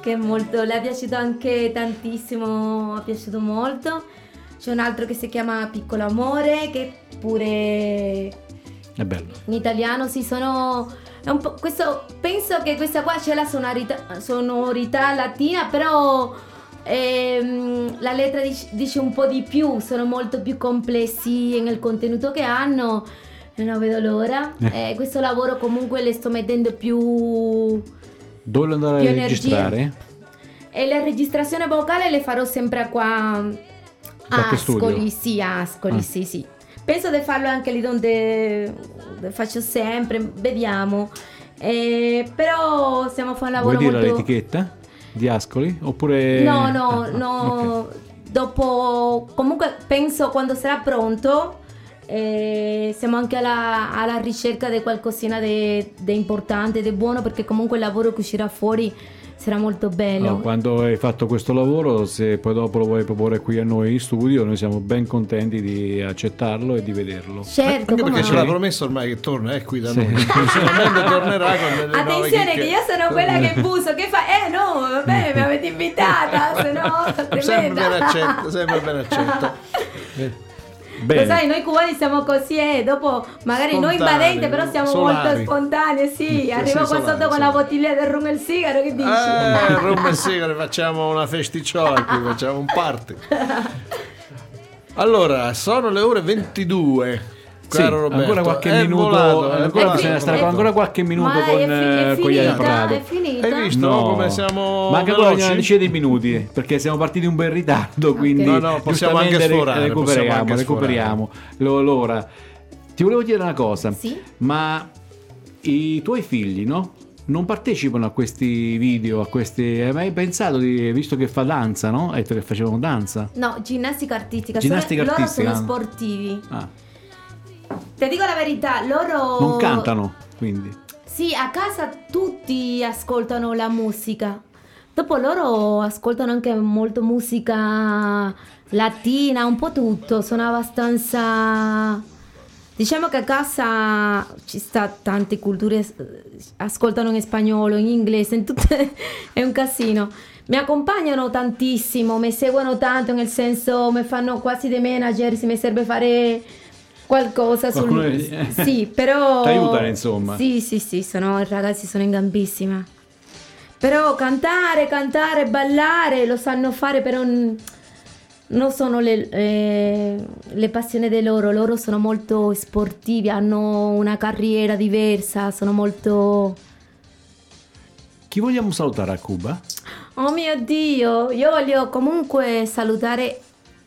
che è molto, le è piaciuto anche tantissimo, è piaciuto molto. C'è un altro che si chiama Piccolo Amore, che pure è bello. in italiano sì sono è un po' questo penso che questa qua c'è la sonorità, sonorità latina però ehm, la lettera dice, dice un po' di più sono molto più complessi nel contenuto che hanno. E non vedo l'ora. Eh, questo lavoro comunque le sto mettendo più Dove andare a registrare? e la registrazione vocale le farò sempre qua Qualche studio? Ascoli, sì, a Ascoli, Ah. sì, sì. Penso di farlo anche lì dove faccio sempre, vediamo. Eh, però stiamo facendo un Vuoi lavoro dire molto... l'etichetta di Ascoli? Oppure... No, no, Ah, no. ok. Dopo, comunque penso quando sarà pronto, eh, siamo anche alla, alla ricerca di qualcosina di importante, di buono, perché comunque il lavoro che uscirà fuori sarà molto bello. No, quando hai fatto questo lavoro, se poi dopo lo vuoi proporre qui a noi in studio, noi siamo ben contenti di accettarlo e di vederlo. Certo, come perché ce l'ha promesso ormai che torna, è qui da Sì. noi. Sicuramente tornerà con nuove Attenzione che io sono quella che busso, che fa? Eh no, va bene, mi avete invitata, se no [laughs] Sempre ben accetto, sempre ben accetto. [laughs] Bene. Lo sai, noi cubani siamo così, eh, dopo magari Spontanei, invadenti, però siamo solari. molto spontanei, sì. Arrivo sì, qua solari, sotto con la bottiglia del rum e il sigaro, che dici? Eh, [laughs] rum e sigaro, facciamo una festicciola qui, facciamo un party. [laughs] Allora, sono le ore 22. Sì, ancora qualche è minuto, volato, è ancora è volato. ancora qualche minuto Ma con, è, eh, con finita, Prado. è finita. Hai visto come siamo Manca ancora veloci? una decina di minuti perché siamo partiti un bel ritardo, quindi No, no, possiamo anche sforare, recuperiamo, anche recuperiamo. Lo- Allora, ti volevo chiedere una cosa, Sì. ma i tuoi figli, no? Non partecipano a questi video, a questi... Hai mai pensato di... visto che fa danza, no? Hai detto che facevano danza. No, ginnastica artistica. Ginnastica Sono- artistica. Loro sono sportivi. Ah, ti dico la verità, loro... Non cantano, quindi. Sì, a casa tutti ascoltano la musica. Dopo loro ascoltano anche molto musica latina, un po' tutto. Sono abbastanza... Diciamo che a casa ci sta tante culture, ascoltano in spagnolo, in inglese, in tutte, [laughs] è un casino. Mi accompagnano tantissimo, mi seguono tanto, nel senso mi fanno quasi dei manager se mi serve fare qualcosa sul... Qualcuno- [laughs] Sì, però... Ti aiutano, insomma. Sì, sì, sì, sono, i ragazzi sono in gambissima. Però cantare, cantare, ballare lo sanno fare, però non sono le, eh, le passioni di loro. Loro sono molto sportivi, hanno una carriera diversa, sono molto... Chi vogliamo salutare a Cuba? Oh mio Dio, io voglio comunque salutare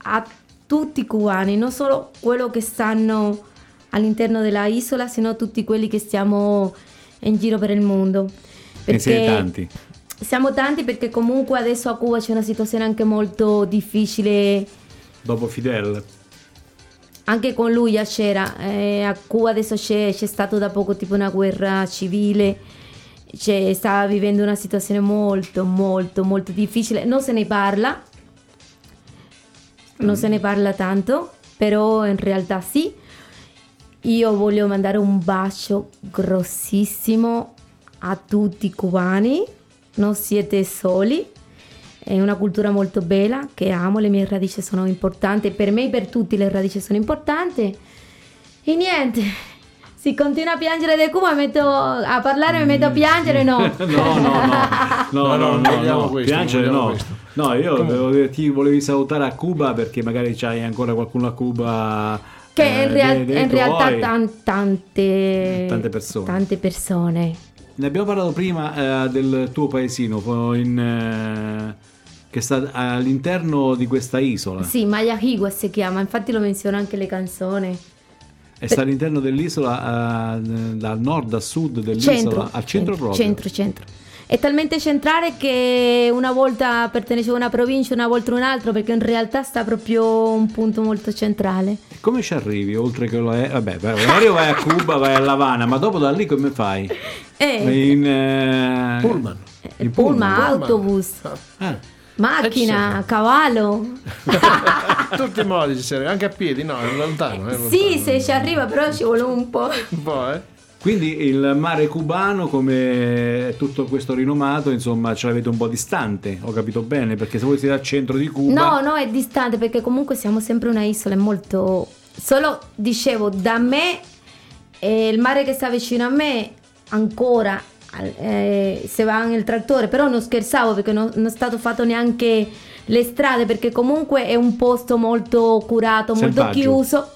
a tutti i cubani, non solo quello che stanno all'interno della isola, sino tutti quelli che stiamo in giro per il mondo. Ne siete tanti. Siamo tanti perché comunque adesso a Cuba c'è una situazione anche molto difficile, Dopo Fidel. anche con lui a c'era, eh, a Cuba adesso c'è, c'è stato da poco tipo una guerra civile, c'è, sta vivendo una situazione molto molto molto difficile, non se ne parla, non se ne parla tanto, però in realtà sì. Io voglio mandare un bacio grossissimo a tutti i cubani, non siete soli, è una cultura molto bella che amo, le mie radici sono importanti, per me e per tutti le radici sono importanti. E niente, si continua a piangere di Cuba, metto a parlare, mi metto a piangere, [laughs] no. No, no, no. [laughs] No, no, No, no, no, non no, vogliamo questo, Piangere non vogliamo no. questo. No, io volevo dire, ti volevi salutare a Cuba perché magari c'hai ancora qualcuno a Cuba. Che eh, in, real- in realtà tan- tante, Tante persone. tante persone. Ne abbiamo parlato prima eh, del tuo paesino in, eh, che sta all'interno di questa isola. Sì, Mayahigua si chiama, infatti lo menziona anche le canzoni. E sta all'interno dell'isola, eh, dal nord a sud dell'isola, Centro, al centro proprio. Centro, centro. È talmente centrale che una volta apparteneceva a una provincia, una volta a un altro, perché in realtà sta proprio un punto molto centrale. E Come ci arrivi? Oltre che lo è, vabbè, magari vai a Cuba, vai a La Habana, ma dopo da lì come fai? Eh, In, eh, Pullman. in pullman, Pullman. autobus, Ah, macchina, cavallo. [laughs] Tutti i modi ci serve, anche a piedi, no, è lontano. È lontano. Sì, se ci arriva, però ci vuole un po'. Un po', eh. Quindi il mare cubano, come tutto questo rinomato, insomma, ce l'avete un po' distante, ho capito bene, perché se voi siete al centro di Cuba... No, no, è distante perché comunque siamo sempre una isola, è molto... Solo, dicevo, da me, eh, il mare che sta vicino a me, ancora, eh, se va nel trattore, però non scherzavo perché non, non è stato fatto neanche le strade, perché comunque è un posto molto curato, molto Selvaggio. chiuso,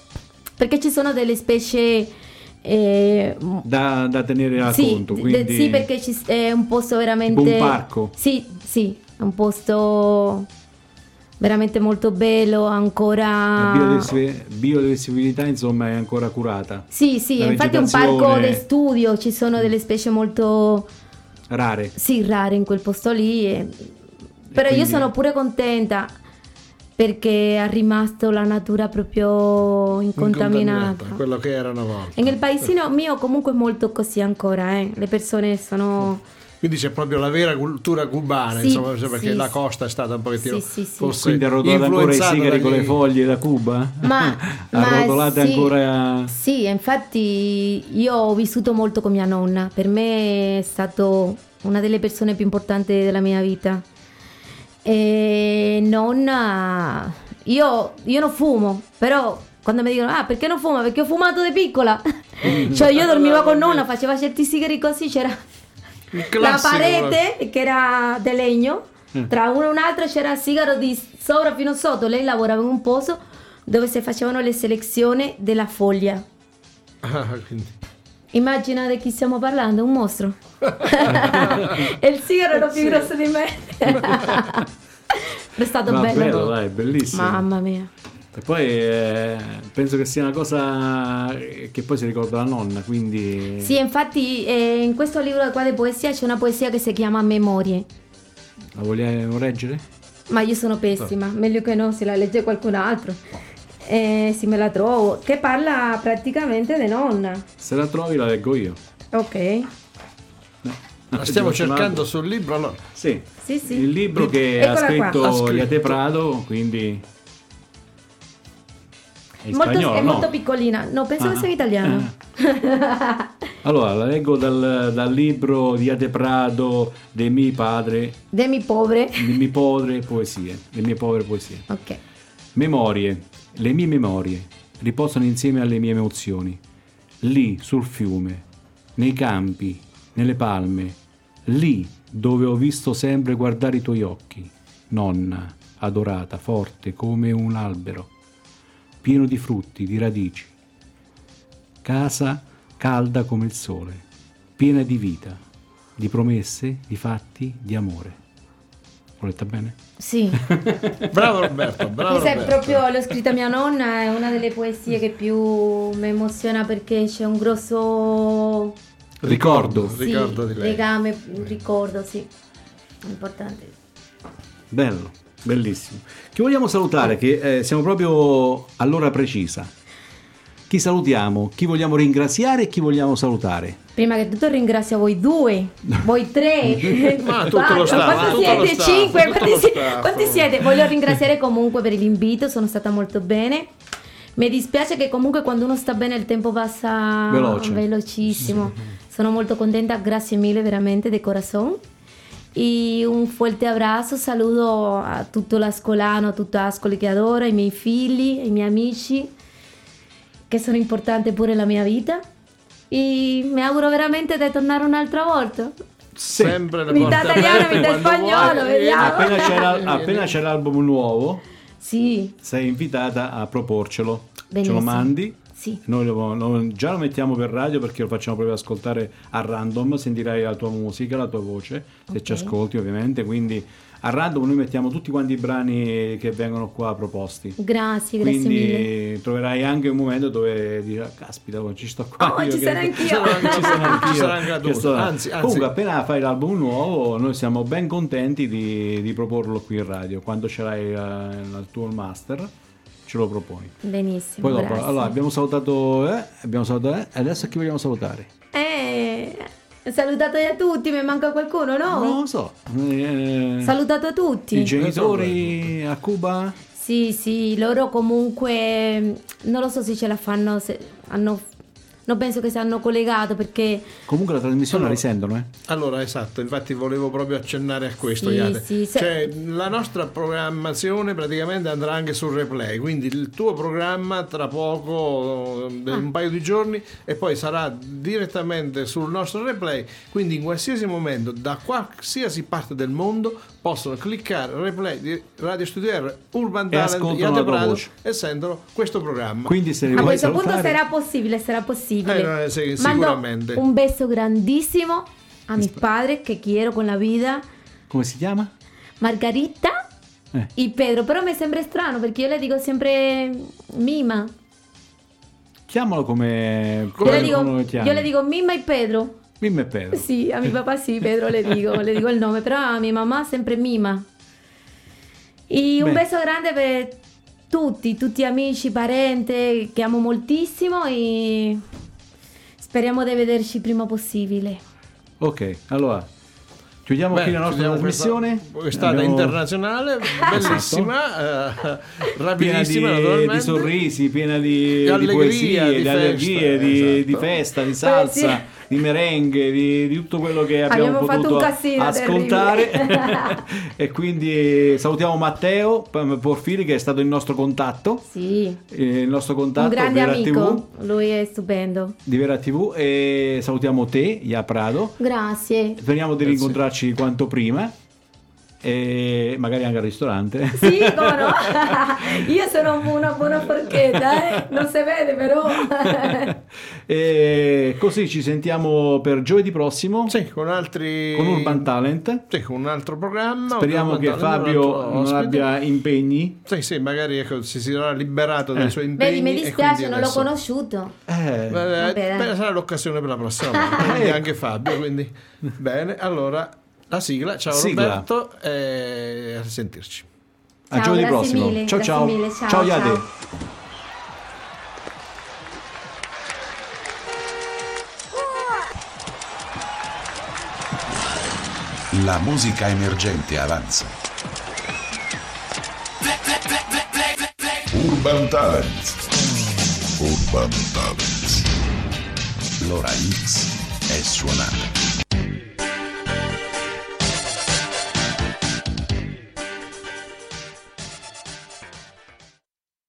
perché ci sono delle specie... eh, Da, da tenere a sì, conto, de- quindi... sì, perché ci- è un posto veramente. Un parco? Sì, sì, è un posto veramente molto bello, La ancora. biodiversità, biodiversità, insomma, è ancora curata. Sì, sì, La infatti è un parco di studio, ci sono delle specie molto Rare. sì, rare in quel posto lì. e- Però io quindi- sono pure contenta perché è rimasto la natura proprio incontaminata. Quello che era una volta. E nel paesino mio comunque è molto così ancora, eh. le persone sono... Quindi c'è proprio la vera cultura cubana, Sì, insomma, cioè, perché sì, la costa è stata un pochettino Sì, sì, sì. forse Quindi arrotolate ancora i influenzata sigari con le [laughs] foglie da Cuba? Ma, [laughs] ma arrotolate sì, ancora... Sì, infatti io ho vissuto molto con mia nonna, per me è stato una delle persone più importanti della mia vita. E nonna, io, io non fumo, però quando mi dicono, ah perché non fuma? Perché ho fumato da piccola. [laughs] cioè io dormivo con nonna, faceva certi sigari così, c'era la parete che era di legno, tra uno e un altro c'era il sigaro di sopra fino sotto, lei lavorava in un posto dove si facevano le selezioni della foglia. Ah, quindi. Immagina di chi stiamo parlando, un mostro. [laughs] e il sigaro era più grosso di me. è stato Ma bello. bello, dai, bellissimo. Mamma mia. E poi eh, penso che sia una cosa che poi si ricorda la nonna, quindi... Sì, infatti eh, in questo libro qua di poesia c'è una poesia che si chiama Memorie. La vogliamo leggere? Ma io sono pessima, meglio che no, se la legge qualcun altro. Eh, sì, me la trovo. Che parla praticamente di nonna. Se la trovi la leggo io. Ok. La stiamo cercando sul libro, no? Sì. Sì, sì. Il libro che Eccola ha qua. scritto, Ha scritto. Iate Prado, quindi... È Molto- spagnolo, è no? molto piccolina. No, penso Ah, che sia italiano. Allora, la leggo dal, dal libro di Iate Prado, dei miei padri, De mi pobre. le mie povere poesie, le mie povere poesie. Ok. Memorie, le mie memorie riposano insieme alle mie emozioni. Lì, sul fiume, nei campi, nelle palme, lì dove ho visto sempre guardare i tuoi occhi, nonna, adorata, forte come un albero, pieno di frutti, di radici. Casa calda come il sole, piena di vita, di promesse, di fatti, di amore. L'ho letta bene? Sì. [laughs] Bravo Roberto, bravo Questa è proprio, l'ho scritta mia nonna, è una delle poesie che più mi emoziona perché c'è un grosso Ricordo. sì, Ricordo di lei. legame, un ricordo, sì. Importante. Bello, bellissimo. Chi vogliamo salutare? Che eh, siamo proprio all'ora precisa. Chi salutiamo? Chi vogliamo ringraziare e chi vogliamo salutare? Prima che tutto ringrazio voi due, voi tre, [laughs] Ma tutto quattro, lo staff, quanti siete? staff, Cinque, quanti, si- siete? Voglio ringraziare comunque per l'invito, sono stata molto bene. Mi dispiace che comunque quando uno sta bene il tempo passa Veloce. velocissimo. [laughs] Sono molto contenta, grazie mille veramente de corazón. E un forte abbraccio, saluto a tutto l'Ascolano, a tutto Ascoli che adoro, ai miei figli, ai miei amici, che sono importanti pure nella mia vita. E mi auguro veramente di tornare un'altra volta. Sì. Sempre le porte italiano, mità spagnolo, vediamo. Appena c'è, [laughs] appena c'è l'album nuovo, Sì, sei invitata a proporcelo. Ce Benissimo. lo mandi. sì. Noi lo- lo- già lo mettiamo per radio perché lo facciamo proprio ascoltare a random, sentirai la tua musica, la tua voce, se ci ascolti ovviamente, quindi a random noi mettiamo tutti quanti i brani che vengono qua proposti. Grazie, grazie Quindi mille. troverai anche un momento dove dici, "Ah, caspita, ci sto qua. Oh, io ci sarò [laughs] anch'io. Ci sarò anche- ci sarò anch'io. ci sarò anche Anzi, anzi. Comunque, appena fai l'album nuovo, noi siamo ben contenti di, di proporlo qui in radio. Quando ce l'hai eh, il tuo master, ce lo proponi. Benissimo, Poi dopo, grazie. allora abbiamo salutato, eh, abbiamo salutato, eh, adesso chi vogliamo salutare? Eh, salutate a tutti, mi manca qualcuno, no? Non lo so. Eh, Salutato a tutti. I genitori a Cuba? Sì, sì, loro comunque non lo so se ce la fanno, se hanno non penso che si hanno collegato perché Comunque la trasmissione Allora- la risentono, eh? Allora, esatto, infatti volevo proprio accennare a questo, Sì, Iate. sì, se- Cioè, la nostra programmazione praticamente andrà anche sul replay, quindi il tuo programma tra poco, eh, Ah. un paio di giorni, e poi sarà direttamente sul nostro replay, quindi in qualsiasi momento, da qualsiasi parte del mondo, possono cliccare replay di Radio Studio R, Urban E Talent, Prado voce. e sentono questo programma. Quindi se a questo punto sarà possibile, sarà possibile. Eh, sì, Mando sicuramente. un beso grandissimo a mis padres que quiero con la vida, Come si chiama? Margarita Eh. y Pedro, però mi sembra strano perché io le dico sempre Mima. Chiamalo come... Le, come digo, lo chiami. yo le digo Mima y Pedro. Mimmo e Pedro. Sì, a mio papà sì, Pedro le dico, le dico il nome, però a mia mamma sempre Mima. E un Beh. beso grande per tutti, tutti amici, parenti che amo moltissimo e speriamo di vederci il prima possibile. Ok, allora chiudiamo Beh, qui la nostra trasmissione. Questa puntata Abbiamo- internazionale, bellissima, eh, piena di, rapidissima di sorrisi, piena di, Di poesie, di di, festa, allergie, di, esatto. di festa, di salsa, Poesie. Di merengue, di, di tutto quello che abbiamo Abbiamo fatto potuto un casino ascoltare. [laughs] e quindi salutiamo Matteo Porfiri che è stato il nostro contatto, Sì, eh, il nostro contatto un grande Vera TV, amico, lui è stupendo. di Vera TV e salutiamo te, Ia Prado. Grazie. Speriamo di rincontrarci quanto prima e magari anche al ristorante. Sì, come no? [laughs] Io sono una buona forchetta, eh? non si vede però. [laughs] e così ci sentiamo per giovedì prossimo Sì, con altri... con Urban Talent. Sì, con un altro programma. Speriamo che Talent, Fabio non abbia impegni. Sì, sì, magari ecco, si sarà liberato dai Eh. suoi impegni. Vedi, mi dispiace, non l'ho conosciuto. Eh, Eh, Vabbè, beh, dai. sarà l'occasione per la prossima volta, quindi [laughs] anche Fabio. Quindi bene, allora la sigla. Ciao sigla. Roberto e a sentirci. Ciao, a giovedì prossimo. Mille, ciao, ciao. Mille, ciao. Ciao Ciao. La musica emergente avanza. Urban Talent. Urban Talent. L'ora X è suonata.